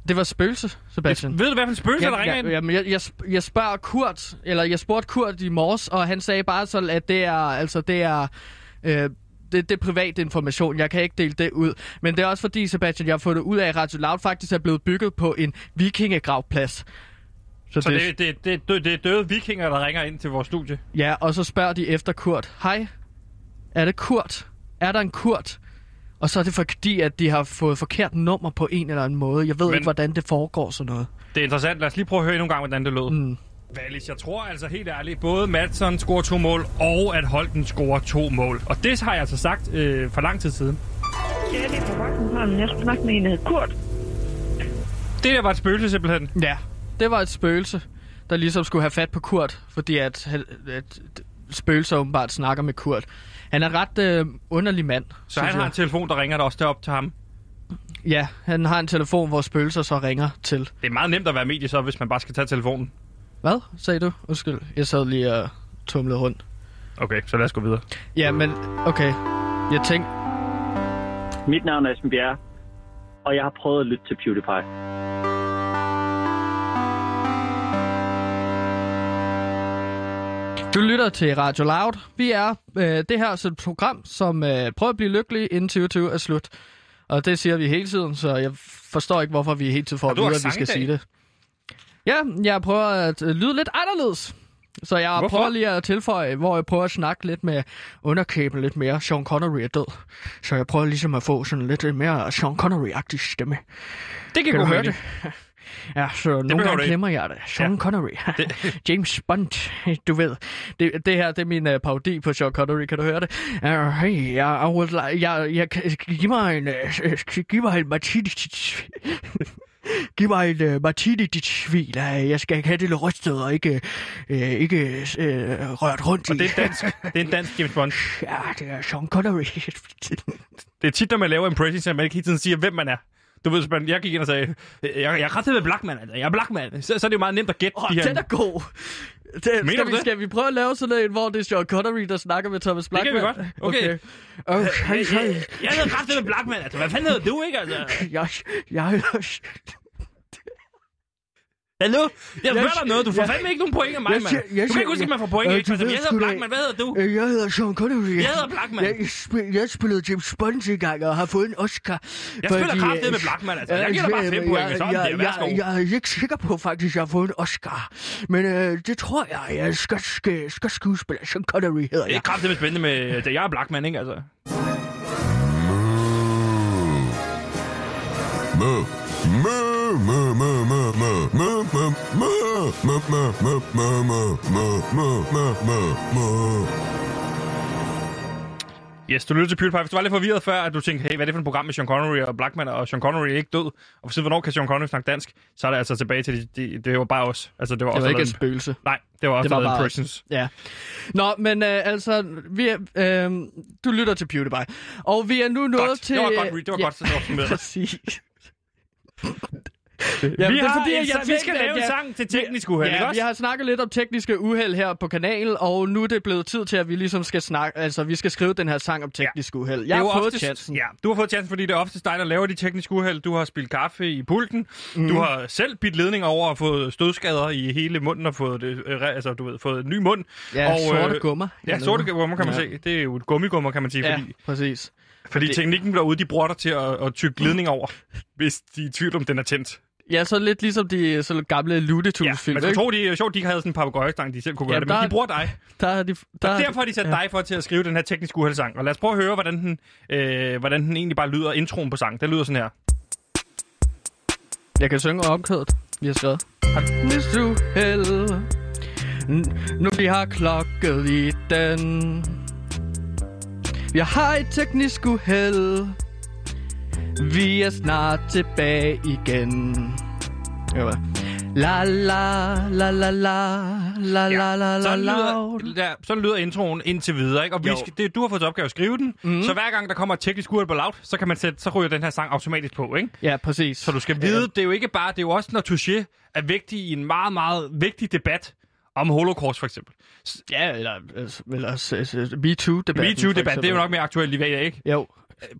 Det var spøgelse, Sebastian. Ved du, hvad for en spøgelser, der ringer ind? Jamen, jeg, jeg, jeg spørger Kurt, eller jeg spurgte Kurt i morges, og han sagde bare sådan, at det er, altså det er, øh, det, det er privat information. Jeg kan ikke dele det ud. Men det er også fordi, Sebastian, jeg har fundet ud af, at Radio Loud faktisk er blevet bygget på en vikingegravplads. Så det, det, det, det, det er døde vikinger, der ringer ind til vores studie. Ja, og så spørger de efter Kurt. Hej, er det Kurt? Er der en Kurt? Og så er det fordi, at de har fået forkert nummer på en eller anden måde. Jeg ved Men- ikke, hvordan det foregår sådan noget. Det er interessant. Lad os lige prøve at høre endnu en gang, hvordan det lød. Mm. Valis, jeg tror altså helt ærligt, både Madsen scorer to mål, og at Holten scorer to mål. Og det har jeg altså sagt øh, for lang tid siden. Ja, det er fra Rockensholm. Jeg skulle snakke med en, der Kurt. Det der var et spøgelse simpelthen. Ja, det var et spøgelse, der ligesom skulle have fat på Kurt, fordi at, at, at spøgelser åbenbart snakker med Kurt. Han er en ret øh, underlig mand. Så han har jeg. en telefon, der ringer der også derop til ham. Ja, han har en telefon, hvor spøgelser så ringer til. Det er meget nemt at være medie så, hvis man bare skal tage telefonen. Hvad sagde du? Undskyld, jeg sad lige og tumlede rundt. Okay, så lad os gå videre. Ja, men okay. Jeg tænkte, Mit navn er Esben Bjerre, og jeg har prøvet at lytte til PewDiePie. Du lytter til Radio Loud. Vi er øh, det her er så et program, som øh, prøver at blive lykkelig inden 2020 er slut. Og det siger vi hele tiden, så jeg forstår ikke, hvorfor vi hele tiden får at vide, at vi skal sige det. Ja, jeg prøver at øh, lyde lidt anderledes. Så jeg Hvorfor? prøver lige at tilføje, hvor jeg prøver at snakke lidt med underkæben lidt mere. Sean Connery er død. Så jeg prøver ligesom at få sådan lidt mere Sean Connery-agtig stemme. Det Kan du høre det? Ja, så nogle behøver du gange ikke. glemmer jeg det. Sean Ja. Connery. James Bond, du ved. Det, det her, det er min uh, parodi på Sean Connery. Kan du høre det? Uh, hey, jeg, I would like, jeg, jeg, giv mig en, uh, giv mig en martini. Giv mig en uh, martini, dit svin. Jeg skal have det lidt rystet og ikke, uh, ikke uh, rørt rundt Og i. det er dansk. Det er en dansk James Bond. Ja, det er Sean Connery. Det er tit, når man laver impressions, at man ikke hele tiden siger, hvem man er. Du ved, hvis jeg gik ind og sagde, jeg, jeg er ret med Blackman, altså. Jeg er Blackman. Så, så er det jo meget nemt at gætte Åh, de her. den er god. Det, Mener skal, vi, det? skal vi prøve at lave sådan en, hvor det er Sean Connery, der snakker med Thomas Det kan Blackman? vi godt. Okay. Okay, okay. Jeg, jeg, jeg hedder ret med Blackman, altså. Hvad fanden hedder du, ikke? Altså? Jeg, jeg, Hallo? Jeg Jeg- spørger dig noget. Du får jeg- fandme ikke nogen point af mig, jeg mand. siger- jeg Du kan ikke huske, at man får point, Øh, ikke? Altså, ved jeg hedder da Blackman. Hvad hedder du? Øh, Jeg hedder Sean Connery. Jeg hedder Blackman. Jeg, spil, jeg spillede James Bond i gang og har fået en Oscar. Jeg spiller kraftedet med Blackman, altså. Jeg giver dig bare fem point, sådan jeg, der. Værsgo. jeg, jeg, er ikke sikker på faktisk, at jeg har fået en Oscar. Men øh, det tror jeg. Jeg skal, skal, skal skuespille. Sean Connery hedder Det er jeg. kraftedet spændende med, at jeg er Blackman, ikke? Altså. Yes, du lytter til PewDiePie. Hvis du var lidt forvirret før, at du tænkte, hey, hvad er det for et program med Sean Connery og Blackman, og Sean Connery er ikke død, og siden hvornår kan Sean Connery snakke dansk, så er det altså tilbage til, det, det, det var bare os. Altså, det var, Det også var ikke et spøgelse. Nej, det var også Det var bare- impressions. Ja. Nå, men øh, altså, vi er, øh, du lytter til PewDiePie. Og vi er nu nået Godt. til... Det var godt, det var godt, så det var. Præcis. Jamen, Jamen, vi, det er har fordi, en, jeg vi skal lave en sang til teknisk uheld, ikke Ja, vi også? har snakket lidt om tekniske uheld her på kanalen, og nu er det blevet tid til, at vi ligesom skal snakke, altså vi skal skrive den her sang om teknisk uheld. Det Jeg er har fået oftest- chancen. Ja, du har fået chancen, fordi det er oftest dig, der laver de tekniske uheld. Du har spillet kaffe i pulten. Mm. Du har selv bidt ledning over og fået stødskader i hele munden og fået, det, øh, altså, du ved, fået en ny mund. Ja, og, sorte gummer. Ja, sorte gummer kan man Ja. se. Det er jo et gummigummer, kan man sige, Ja, fordi, præcis. fordi det- teknikken derude, de bruger dig til at, at tykke ledning over, hvis de er i tvivl om, den er tændt. Ja, så lidt ligesom de så lidt gamle Looney Ja, Tunes-film, man skulle tro, de, sjovt, de ikke havde sådan en papagøjestang, de selv kunne gøre Ja, det, men der- de bruger dig. Der er de, der Og er- derfor har de sat dig for til at skrive den her tekniske uheldssang. Og lad os prøve at høre, hvordan den, øh, hvordan den egentlig bare lyder, introen på sangen. Den lyder sådan her. Jeg kan synge omkødet, vi har skrevet. Hvis du held nu vi har klokket i den. Vi har et teknisk uheld. Vi er snart tilbage igen. Ja, hvad? La la la la la la la la la la sådan lyder introen indtil videre, ikke? Og vi skal, det, du har fået til opgave at skrive den, mm. så hver gang der kommer et teknisk uheld på loud, så kan man sætte, så ryger den her sang automatisk på, ikke? Ja, præcis. Så du skal vide, det er jo ikke bare, det er jo også, når Touché er vigtig i en meget, meget vigtig debat om holocaust, for eksempel. Ja, eller, altså, eller s- s- MeToo-debatten. MeToo-debat, det er jo nok mere aktuelt i dag, ikke? Jo, Øh,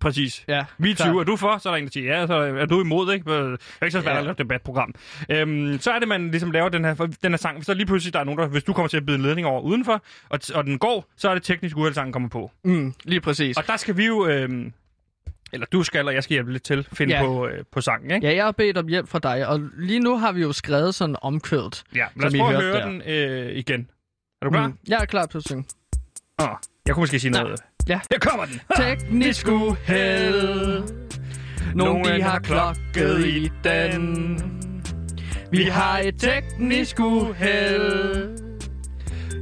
Præcis. ja. MeToo, klart. er du for? Så er der en, der siger ja, så er du imod, ikke? Det er ikke så svært Ja. at lave et debatprogram. Øhm, så er det, man ligesom laver den her, den her sang. Der lige pludselig der er nogen, der, hvis du kommer til at bide en ledning over udenfor, og, og den går, så er det teknisk uheld, sangen kommer på. Mm, lige præcis. Og der skal vi jo, øhm, eller du skal, og jeg skal hjælpe lidt til, finde Ja. på, øh, på sangen, ikke? Ja, jeg har bedt om hjælp fra dig, og lige nu har vi jo skrevet sådan omkvædet. Ja, lad os prøve at høre der. den øh, igen. Er du klar? Mm. Jeg er klar til at synge. Oh, jeg kunne måske sige noget. Ja. Her kommer den. Teknisk uheld. Nogen de har klokket i den. Vi har et teknisk uheld.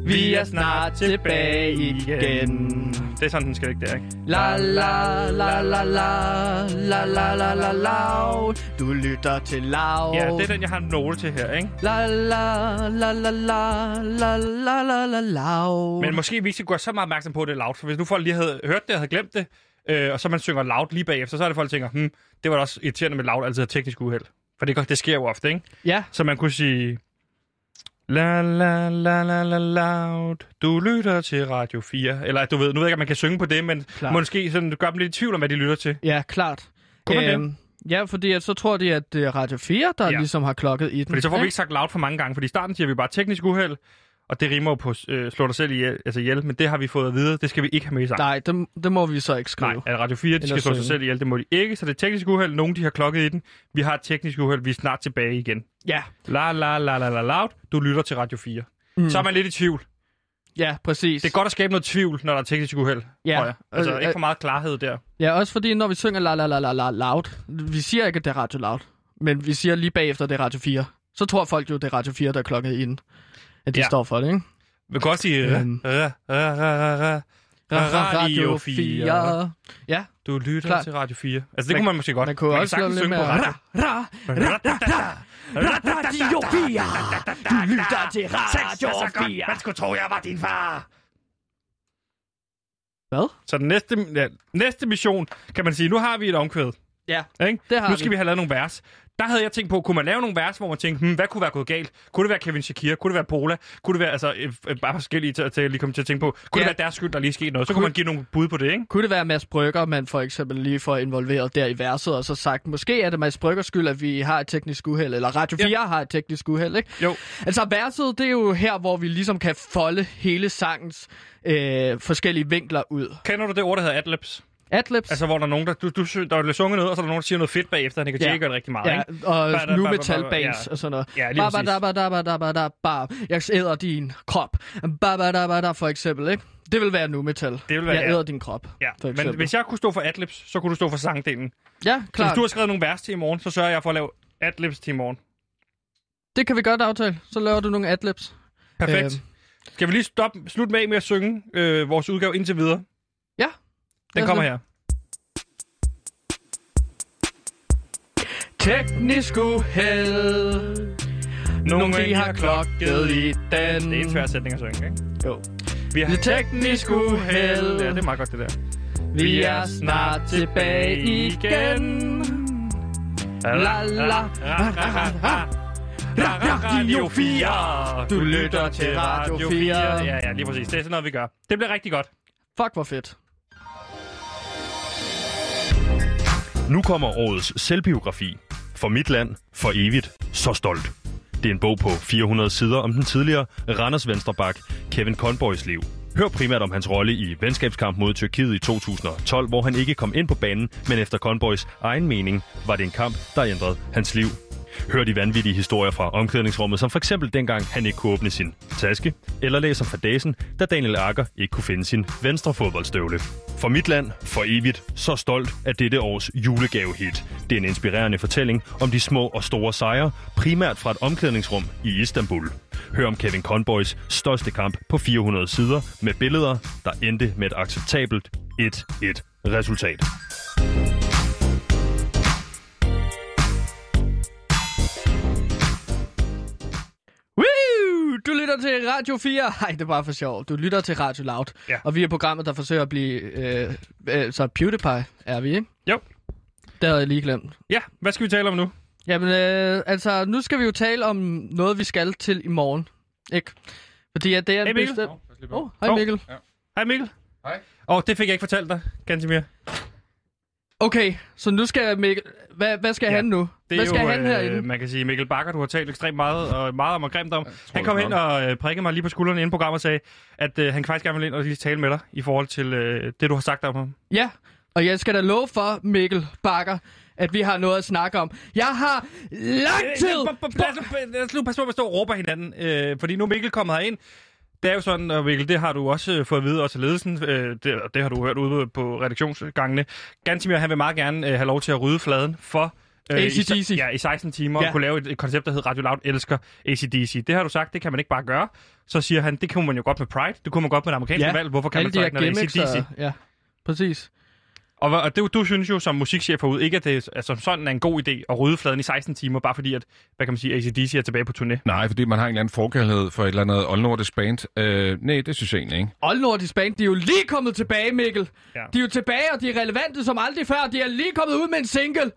Vi er snart tilbage igen. Det er sådan, den skal ligge der, ikke? La la la la la la la la la la Du lytter til Lav. Ja, det er den, jeg har en note til her, ikke? La la la la la la la la la la Men måske vi ikke skal gøre så meget opmærksom på, at det er loud. For hvis nu folk lige havde hørt det og havde glemt det, øh, og så man synger loud lige bagefter, så er det folk, der tænker, hmm, det var da også irriterende med loud, altid har teknisk uheld. For det, det sker jo ofte, ikke? Ja, Så man kunne sige... La la la la la loud, du lytter til Radio 4. Eller du ved, nu ved jeg ikke, om man kan synge på det, men Klart. Klar. måske sådan, gør dem lidt i tvivl om, hvad de lytter til. ja, klart. Kunne man det? Ja, fordi at så tror de, at det er Radio 4, der Ja. ligesom har klokket i den. Fordi så får vi ikke? ikke sagt loud for mange gange, fordi i starten siger vi bare teknisk uheld, og det rimer jo på øh, slå dig selv ihjel, altså ihjel, men det har vi fået at vide, det skal vi ikke have med i sangen. Nej, det, det må vi så ikke skrive. Nej, at Radio 4, de skal slå sig selv ihjel, det må de ikke, så det er teknisk uheld, nogen de har klokket i den, vi har et teknisk uheld, vi er snart tilbage igen. Ja, La la la la la loud, du lytter til Radio 4. Mm. Så er man lidt i tvivl. ja, præcis. Det er godt at skabe noget tvivl, når der er teknisk uheld, Ja. tror jeg. Altså Øh, ikke øh, for meget klarhed der. Ja, også fordi når vi synger la la la la la loud, vi siger ikke, at det er Radio Loud, men vi siger lige bagefter, at det er Radio 4. Så tror folk jo, det er Radio 4, der er klokket i den. At de Ja. står for det, ikke? Vi kan også sige... Øhm. ra- ra- ra- ra- Radio 4. Ja, Du lytter Klart. til Radio 4. Altså, det Man- kunne man måske godt. man kunne kan også sagtens synge på radio. Ra, ra, Radio 4! Du lytter til Radio 4! Man skulle tro, jeg var din far. Hvad? Så den næste, ja, næste mission, kan man sige, nu har vi et omkvæd. Ja, Ikke? det har nu skal vi. vi. have lavet nogle vers. Der havde jeg tænkt på, kunne man lave nogle vers, hvor man tænkte, hmm, hvad kunne være gået galt? Kunne det være Kevin Shakir? Kunne det være Pola? Kunne det være, altså, øh, øh, bare forskellige til, til at lige komme til at tænke på. Kunne Ja. det være deres skyld, der lige skete noget? Så kunne Kunne- man give nogle bud på det, ikke? Kunne det være Mads Brygger, man for eksempel lige får involveret der i verset, og så sagt, måske er det Mads Bryggers skyld, at vi har et teknisk uheld, eller Radio 4 ja. har et teknisk uheld, ikke? Jo. Altså verset, det er jo her, hvor vi ligesom kan folde hele sangens øh, forskellige vinkler ud. Kender du det ord, der hedder adlibs? Adlibs. Altså, hvor der er nogen, der, du, du, der bliver sunget noget, og så er der nogen, der siger noget fedt bagefter, og det kan Ja. ja. gør det rigtig meget, Ja, ikke? og nu metal ba- bands ja. og sådan noget. Ja, lige præcis. Jeg æder din krop. Ba- ba- da- ba- da, for eksempel, ikke? Det vil være nu metal. Det vil være- Jeg ja. æder din krop. Ja, for men hvis jeg kunne stå for adlibs, så kunne du stå for sangdelen. Ja, Så hvis klart. du har skrevet nogle vers til i morgen, så sørger jeg for at lave adlibs til i morgen. Det kan vi godt aftale. Så laver du nogle adlibs. Perfekt. Øhm. Skal vi lige stoppe, slutte med med at synge øh, vores udgave indtil videre? Den kommer her. Teknisk uheld. Nogen vi har klokket i den. Det er en svær sætning at synge, ikke? Jo. Vi har teknisk uheld. Ja, det er meget godt, det der. Vi er snart tilbage igen. La la. Radio 4. Du lytter til Radio 4. Ja, ja, lige præcis. Det er sådan noget, vi gør. Det bliver rigtig godt. Fuck, hvor fedt. Nu kommer årets selvbiografi. For mit land, for evigt, så stolt. Det er en bog på 400 sider om den tidligere Randers Venstrebak Kevin Conboys liv. Hør primært om hans rolle i venskabskamp mod Tyrkiet i 2012, hvor han ikke kom ind på banen, men efter Conboys egen mening var det en kamp, der ændrede hans liv. Hør de vanvittige historier fra omklædningsrummet, som for eksempel dengang han ikke kunne åbne sin taske, eller læser fadasen, da Daniel Akker ikke kunne finde sin venstre fodboldstøvle. For mit land, for evigt, så stolt af dette års julegavehit. Det er en inspirerende fortælling om de små og store sejre, primært fra et omklædningsrum i Istanbul. Hør om Kevin Conboys største kamp på 400 sider med billeder, der endte med et acceptabelt 1-1 resultat. Du lytter til Radio 4. Nej, det er bare for sjov. Du lytter til Radio Loud. Ja. Og vi er programmet, der forsøger at blive... Øh, øh, så PewDiePie er vi, ikke? Jo. Det havde jeg lige glemt. Ja, hvad skal vi tale om nu? Jamen, øh, altså, nu skal vi jo tale om noget, vi skal til i morgen. Ikke? Fordi at det er Hey, Mikkel. bestemt... Åh, oh, hej. Mikkel. Hej Mikkel. Hej. Åh, oh, det fik jeg ikke fortalt dig, Gansimir. Okay, så nu skal Mikkel... Hvad, hvad skal Ja, ja, han nu? Det Hvad er skal jo, han herinde? øh, man kan sige, Mikkel Bakker, du har talt ekstremt meget, og meget om og grimt om. tror, Han kom hen og øh, prikkede mig lige på skulderen inden programmet og sagde, at øh, han faktisk gerne vil ind og lige tale med dig i forhold til øh, det, du har sagt om ham. Ja, og jeg skal da love for, Mikkel Bakker, at vi har noget at snakke om. Jeg har lang tid... Øh, b- b- Lad os nu- passe på, at vi står og råber hinanden, øh, fordi nu er Mikkel kommet herind. Det er jo sådan, og Mikkel, det har du også øh, fået at vide, også ledelsen, øh, det, og det har du hørt ude på redaktionsgangene. Gansimir, han vil meget gerne øh, have lov til at rydde fladen for øh, i, AC/DC. ja, i 16 timer, Ja. og kunne lave et, et koncept, der hedder Radio Loud elsker ACDC. Det har du sagt, det kan man ikke bare gøre. Så siger han, det kunne man jo godt med Pride, det kunne man godt med det amerikanske Ja, valg, hvorfor kan Alle man så ikke, når det er ACDC? og... Ja, præcis. Og, og det, du synes jo som musikchef herude ikke, at det altså, sådan er en god idé at rydde fladen i 16 timer, bare fordi, at, hvad kan man sige, ACDC er tilbage på turné. Nej, fordi man har en eller anden forkærlighed for et eller andet oldnordisk band. Øh, nej, det synes jeg egentlig ikke. Old Nordisk Band, de er jo lige kommet tilbage, Mikkel. Ja. De er jo tilbage, og de er relevante som aldrig før. De er lige kommet ud med en single.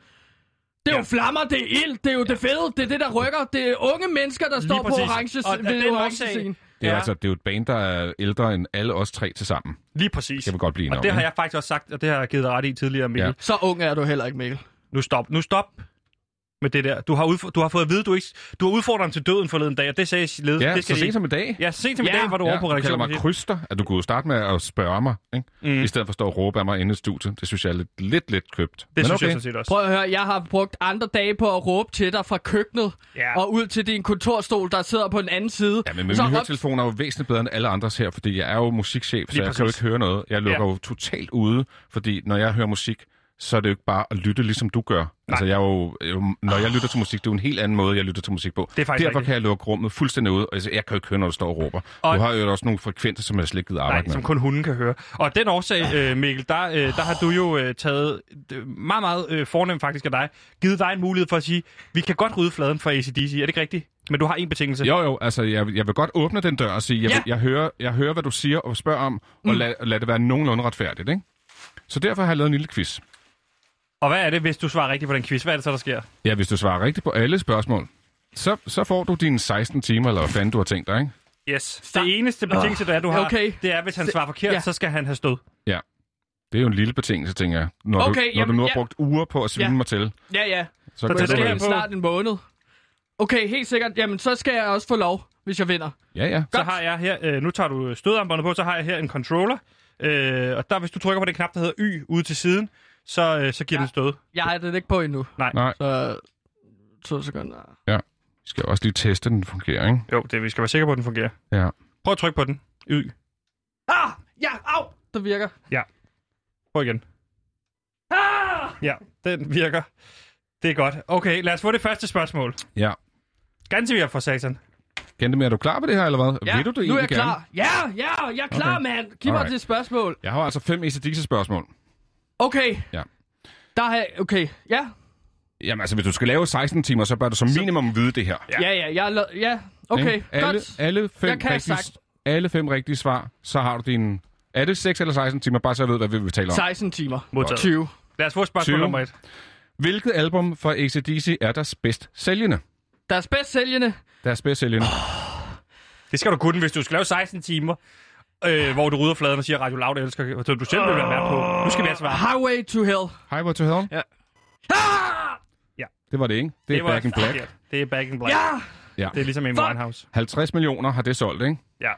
Det er Ja. jo flammer, det er ild, det er jo det fede, det er det, der rykker. Det er unge mennesker, der står på orange, Og ved orange scene. Det er, Ja. ja. altså, det er jo et band, der er ældre end alle os tre til sammen. Lige præcis. Kan vi godt blive Og det har jeg faktisk også sagt, og det har jeg givet ret i tidligere, Mikkel. Ja. Så ung er du heller ikke, Mikkel. Nu stop. Nu stop med det der. Du har, udf- du har fået at vide, du ikke... Du har udfordret ham til døden forleden dag, og det sagde ledelsen. Ja, det så de sent som i dag. Ja, sent som i Ja. dag var du Ja, over på du kalder redaktionen. mig kryster, at du kunne starte med at spørge mig, ikke? Mm. I stedet for at stå og råbe af mig inde i studiet. Det synes jeg er lidt, lidt, lidt købt. Det Men synes okay. jeg sådan set også. Prøv at høre, jeg har brugt andre dage på at råbe til dig fra køkkenet Ja. og ud til din kontorstol, der sidder på den anden side. Ja, men min Så så op- høretelefon er jo væsentligt bedre end alle andres her, fordi jeg er jo musikchef, så Lige jeg kan jo præcis. ikke høre noget. Jeg lukker Ja. jo totalt ude, fordi når jeg hører musik, så er det jo ikke bare at lytte, ligesom du gør. Altså, jeg er jo, jo, når jeg lytter til musik, det er jo en helt anden måde, jeg lytter til musik på. Det er Derfor rigtigt. kan jeg lukke rummet fuldstændig ud, og jeg, kan jo ikke høre, når du står og råber. Og-. Du har jo også nogle frekvenser, som jeg slet ikke gider Nej, arbejde med. som kun hunden kan høre. Og den årsag, øh, Mikkel, der, øh, der har du jo øh, taget øh, meget, meget øh, fornemt faktisk af dig, givet dig en mulighed for at sige, vi kan godt rydde fladen for ACDC. Er det ikke rigtigt? Men du har en betingelse. Jo, jo, altså jeg, jeg vil godt åbne den dør og sige, jeg, Ja. ja. jeg, hører, jeg hører, hvad du siger og spørger om, og Mm. lad, lad det være nogenlunde retfærdigt, ikke? Så derfor har jeg lavet en lille quiz. Og hvad er det, hvis du svarer rigtigt på den quiz? Hvad er det så, der sker? Ja, hvis du svarer rigtigt på alle spørgsmål, så, så får du dine 16 timer, eller hvad fanden du har tænkt dig, ikke? Yes. Det eneste betingelse, der er, du har, Okay. det er, hvis han svarer forkert, ja. så skal han have stød. Det er jo en lille betingelse, tænker jeg. Når, Okay, du, når jamen, du nu har ja. brugt uger på at svine Ja. mig til, Ja, ja. så, Så kan det er snart en måned. Okay, helt sikkert. Jamen, så skal jeg også få lov, hvis jeg vinder. Ja, ja. Så har jeg her, øh, nu tager du stødarmbåndet på, så har jeg her en controller. Øh, og der, hvis du trykker på den knap, der hedder Y ude til siden, så, øh, så giver Ja. den stød. Jeg har det ikke på endnu. Nej. Nej, Så to sekunder. vi skal også lige teste, den fungerer, ikke? Jo, det, vi skal være sikre på, at den fungerer. Ja. Prøv at trykke på den. Y. Ah! Ja, au! Det virker. Prøv igen. Ah! Ja, den virker. Det er godt. Okay, lad os få det første spørgsmål. Ja. Ganske for satan. Kendte er du klar på det her, eller hvad? Ja, Vil du det nu er jeg gerne? klar. Ja, ja, jeg er klar, Okay. mand. Giv mig Alright. det spørgsmål. Jeg har altså fem ACDC-spørgsmål. Okay. Ja. Der har jeg... Okay, ja. Jamen altså, hvis du skal lave 16 timer, så bør du som minimum vide det her. Ja. Ja, ja, jeg lo- Ja, okay, Ikke? alle, godt. Alle fem, Jeg kan rigtige, sagt. alle fem rigtige svar, så har du din... Er det 6 eller 16 timer? Bare så jeg ved, hvad vi vil tale om. 16 timer. Modtaget. 20. Lad os få spørgsmål 20. nummer et. Hvilket album fra ACDC er deres bedst sælgende? Deres bedst sælgende. Deres bedst sælgende. Det skal du kunne, hvis du skal lave 16 timer, øh, hvor du rydder fladen og siger, Radio Loud elsker, så du selv vil være med på. Nu skal vi altså være. Highway to Hell. Highway to Hell? Ja. Det var det ikke. Det er var Back in Black. Det er Back in Black. Ja! Ja. Det er ligesom en. Winehouse. 50 millioner har det solgt, ikke? Ja.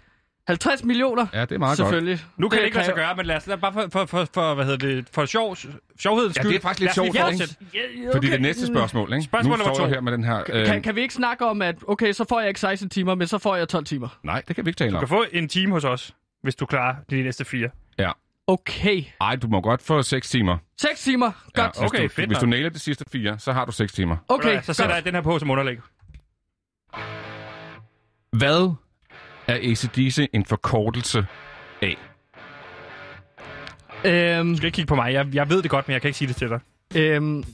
50 millioner? Ja, det er meget Selvfølgelig. Nu kan det, det ikke lade sig gøre, men lad os lad, bare for, for, for, for, hvad hedder det, for sjov, sjovhedens Ja, skyld. det er faktisk lidt sjovt, ikke? fortsætte. Ja, Fordi okay. det næste spørgsmål, ikke? Spørgsmål nu nummer to. her med den her... Øh, Kan, kan vi ikke snakke om, at okay, så får jeg ikke 16 timer, men så får jeg 12 timer? Nej, det kan vi ikke tale Du om. kan få en time hos os, hvis du klarer de næste fire. Ja. Okay. Ej, du må godt få 6 timer. 6 timer. Ja, Godt. hvis okay, du, fedt Hvis du nailer de sidste fire, så har du 6 timer. Okay, så sætter jeg den her på som underlæg. Hvad er ACDC en forkortelse af? Øhm, Du skal ikke kigge på mig. Jeg, jeg ved det godt, men jeg kan ikke sige det til dig. øhm,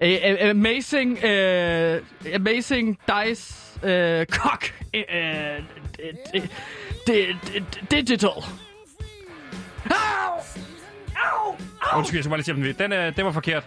a- amazing, øh, amazing dice, øh, cock, øh, øh, d- digital. Au! Au! Au! Undskyld, jeg skal bare lige sige den. Den, den var forkert.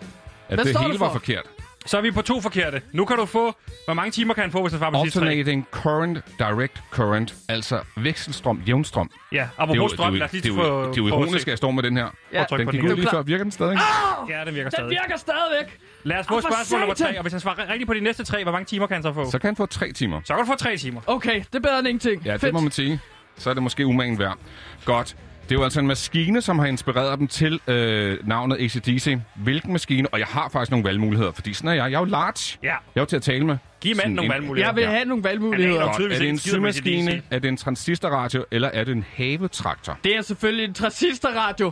At Hvad det står hele det var for? forkert. Så er vi på to forkerte. Nu kan du få... Hvor mange timer kan han få, hvis han svarer på de sidste tre? Alternating current, direct current, altså vekselstrøm, jævnstrøm. Ja, Det er jo, apropos det er strøm. jo, Lad os det lige er jo, få... det er jo få- ironisk, at jeg står med den her. Ja, tryk Den på gik ud lige før. Virker den stadig? Au! Ja, den virker Den stadig. virker stadigvæk. Lad os få Åh, for spørgsmål nummer satan! tre, og hvis han svarer rigtigt på de næste tre, hvor mange timer kan han så få? Så kan han få tre timer. Så kan du få tre timer. Okay, det er bedre end ingenting. Ja, det Fedt. må man sige. Så er det måske umagen værd. Godt. Det er jo altså en maskine, som har inspireret dem til øh, navnet ACDC. Hvilken maskine? Og jeg har faktisk nogle valgmuligheder, fordi sådan er jeg. Jeg er jo large. Ja. Jeg er jo til at tale med. Giv manden nogle en- valgmuligheder. Jeg vil Ja. have nogle valgmuligheder. Godt. tydeligvis Er det en symaskine, er det en transistorradio, eller er det en havetraktor? Det er selvfølgelig en transistorradio.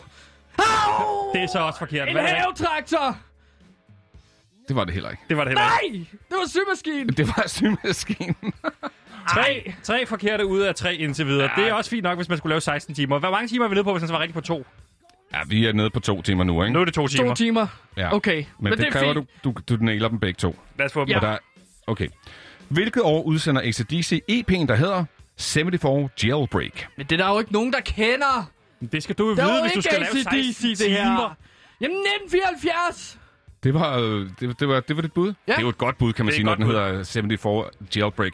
Au! Det er så også forkert. En det? havetraktor! Det var det heller ikke. Det var det heller ikke. Nej! Det var symaskinen. Det var symaskinen. Tre, tre forkerte ud af tre indtil videre. Det er også fint nok, hvis man skulle lave 16 timer. Hvor mange timer er vi nede på, hvis han svarer rigtigt på to? ja, vi er nede på to timer nu, ikke? Nu er det to timer. To timer. Ja. Okay, Men, men det, det er kræver, fint. du, du, du nailer dem begge to. Lad os få dem. Ja. Der, okay. Hvilket år udsender ACDC EP'en, der hedder 74 Jailbreak? Men det er der jo ikke nogen, der kender. Det skal du jo Der vide, hvis du skal lave 16 AC/DC, det her. timer. Jamen 1974! Det var, øh, det, det, var, det var dit bud? Ja. Det er jo et godt bud, kan man Det sige, når den godt hedder 74 Jailbreak.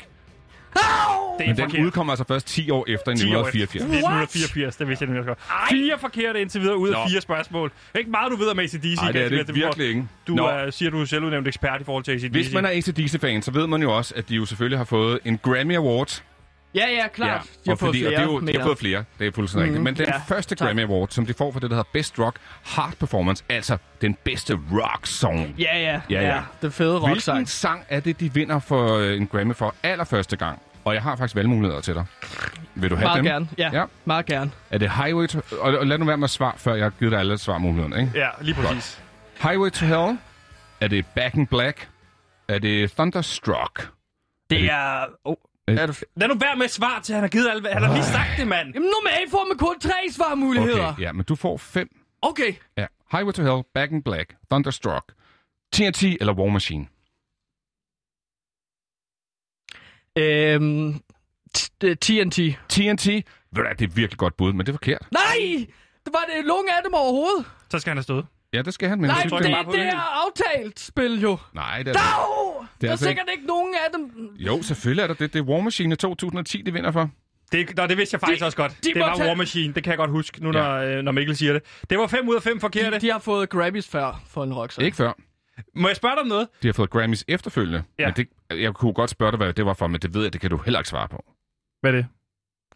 Det Men den forkert. udkommer altså først 10 år efter i 10 år efter. 1984. 1984, det vidste jeg nemlig også godt. Fire forkerte indtil videre ud af Nå. fire spørgsmål. Ikke meget, du ved om ACDC. Nej, det er det virkelig ikke. Du Nå. er, siger, du er selvudnævnt ekspert i forhold til ACDC. Hvis man er ACDC-fan, så ved man jo også, at de jo selvfølgelig har fået en Grammy Award. Ja, ja, klart. De har og fået fordi, flere, og det er jo, de har fået flere, det er fuldstændig rigtigt. Men den ja, første tak. Grammy Award, som de får for det, der hedder Best Rock Hard Performance, altså den bedste rock song. Ja, ja, Ja, ja. Det fede Hvilken rocksang. sang er det, de vinder for øh, en Grammy for allerførste gang? Og jeg har faktisk valgmuligheder til dig. Vil du have Meget dem? gerne. Ja, Ja. meget gerne. Er det Highway to... Og, lad nu være med at svare, før jeg har givet dig alle svarmulighederne, ikke? Ja, lige præcis. Highway to Hell? Er det Back in Black? Er det Thunderstruck? Det er... Oh. Er du... Lad nu være med at svare til, han har givet alle... Han har lige sagt det, mand. Jamen normalt får man kun tre svarmuligheder. Okay, ja, men du får fem. Okay. Ja. Highway to Hell, Back in Black, Thunderstruck, TNT eller War Machine? Øhm, TNT. TNT? Ved du hvad, det er virkelig godt bud, men det er forkert. Nej! Det var det nogen af dem overhovedet. Så skal han have stået. Ja, det skal han, men... Nej, det, det, bare på det lyd. er aftalt spil jo. Nej, det er Dav! Der er altså sikkert ikke nogen af dem. Jo, selvfølgelig er der det. Det er War Machine 2010, de vinder for. Det, nå, det vidste jeg faktisk De- også godt. de det var tage- War Machine, det kan jeg godt huske, nu Ja. når, øh, når Mikkel siger det. Det var 5 ud af 5 forkerte. De, de har fået Grammys før for en rocksang. Ikke før. Må jeg spørge dig om noget? De har fået Grammys efterfølgende. Ja. Men det, jeg kunne godt spørge dig, hvad det var for, men det ved jeg, det kan du heller ikke svare på. Hvad er det?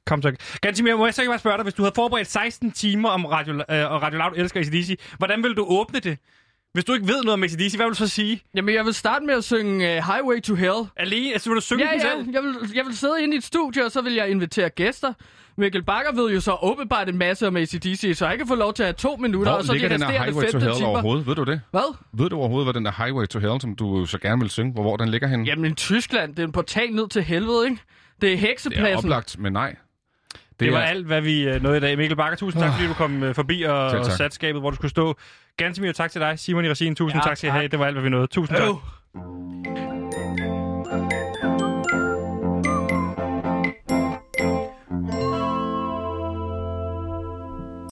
Kom så. Gantimir, må jeg så ikke bare spørge dig, hvis du havde forberedt 16 timer om Radio, øh, og Radio Loud elsker ACDC, hvordan ville du åbne det? Hvis du ikke ved noget om ACDC, hvad vil du så sige? Jamen, jeg vil starte med at synge uh, Highway to Hell. Alene? Altså, vil du synge Ja, den ja. selv? Jeg vil, jeg vil sidde inde i et studie, og så vil jeg invitere gæster. Mikkel Bakker ved jo så åbenbart en masse om ACDC, så jeg kan få lov til at have to minutter, Hvor og så de ligger den her resterende Highway to 15 Hell timer. overhovedet? Ved du det? Hvad? Ved du overhovedet, hvad den der Highway to Hell, som du så gerne vil synge, hvor, hvor den ligger henne? Jamen, i Tyskland, det er en portal ned til helvede, ikke? Det er det er heksepladsen. oplagt, men nej. Det var er- alt, hvad vi øh, nåede i dag. Mikkel Bakker, tusind tak, fordi du kom øh, forbi og, og satte skabet, hvor du skulle stå. Gansimir, tak til dig. Simon i regien. tusind ja, tak skal I have. Det var alt, hvad vi nåede. Tusind øh. tak.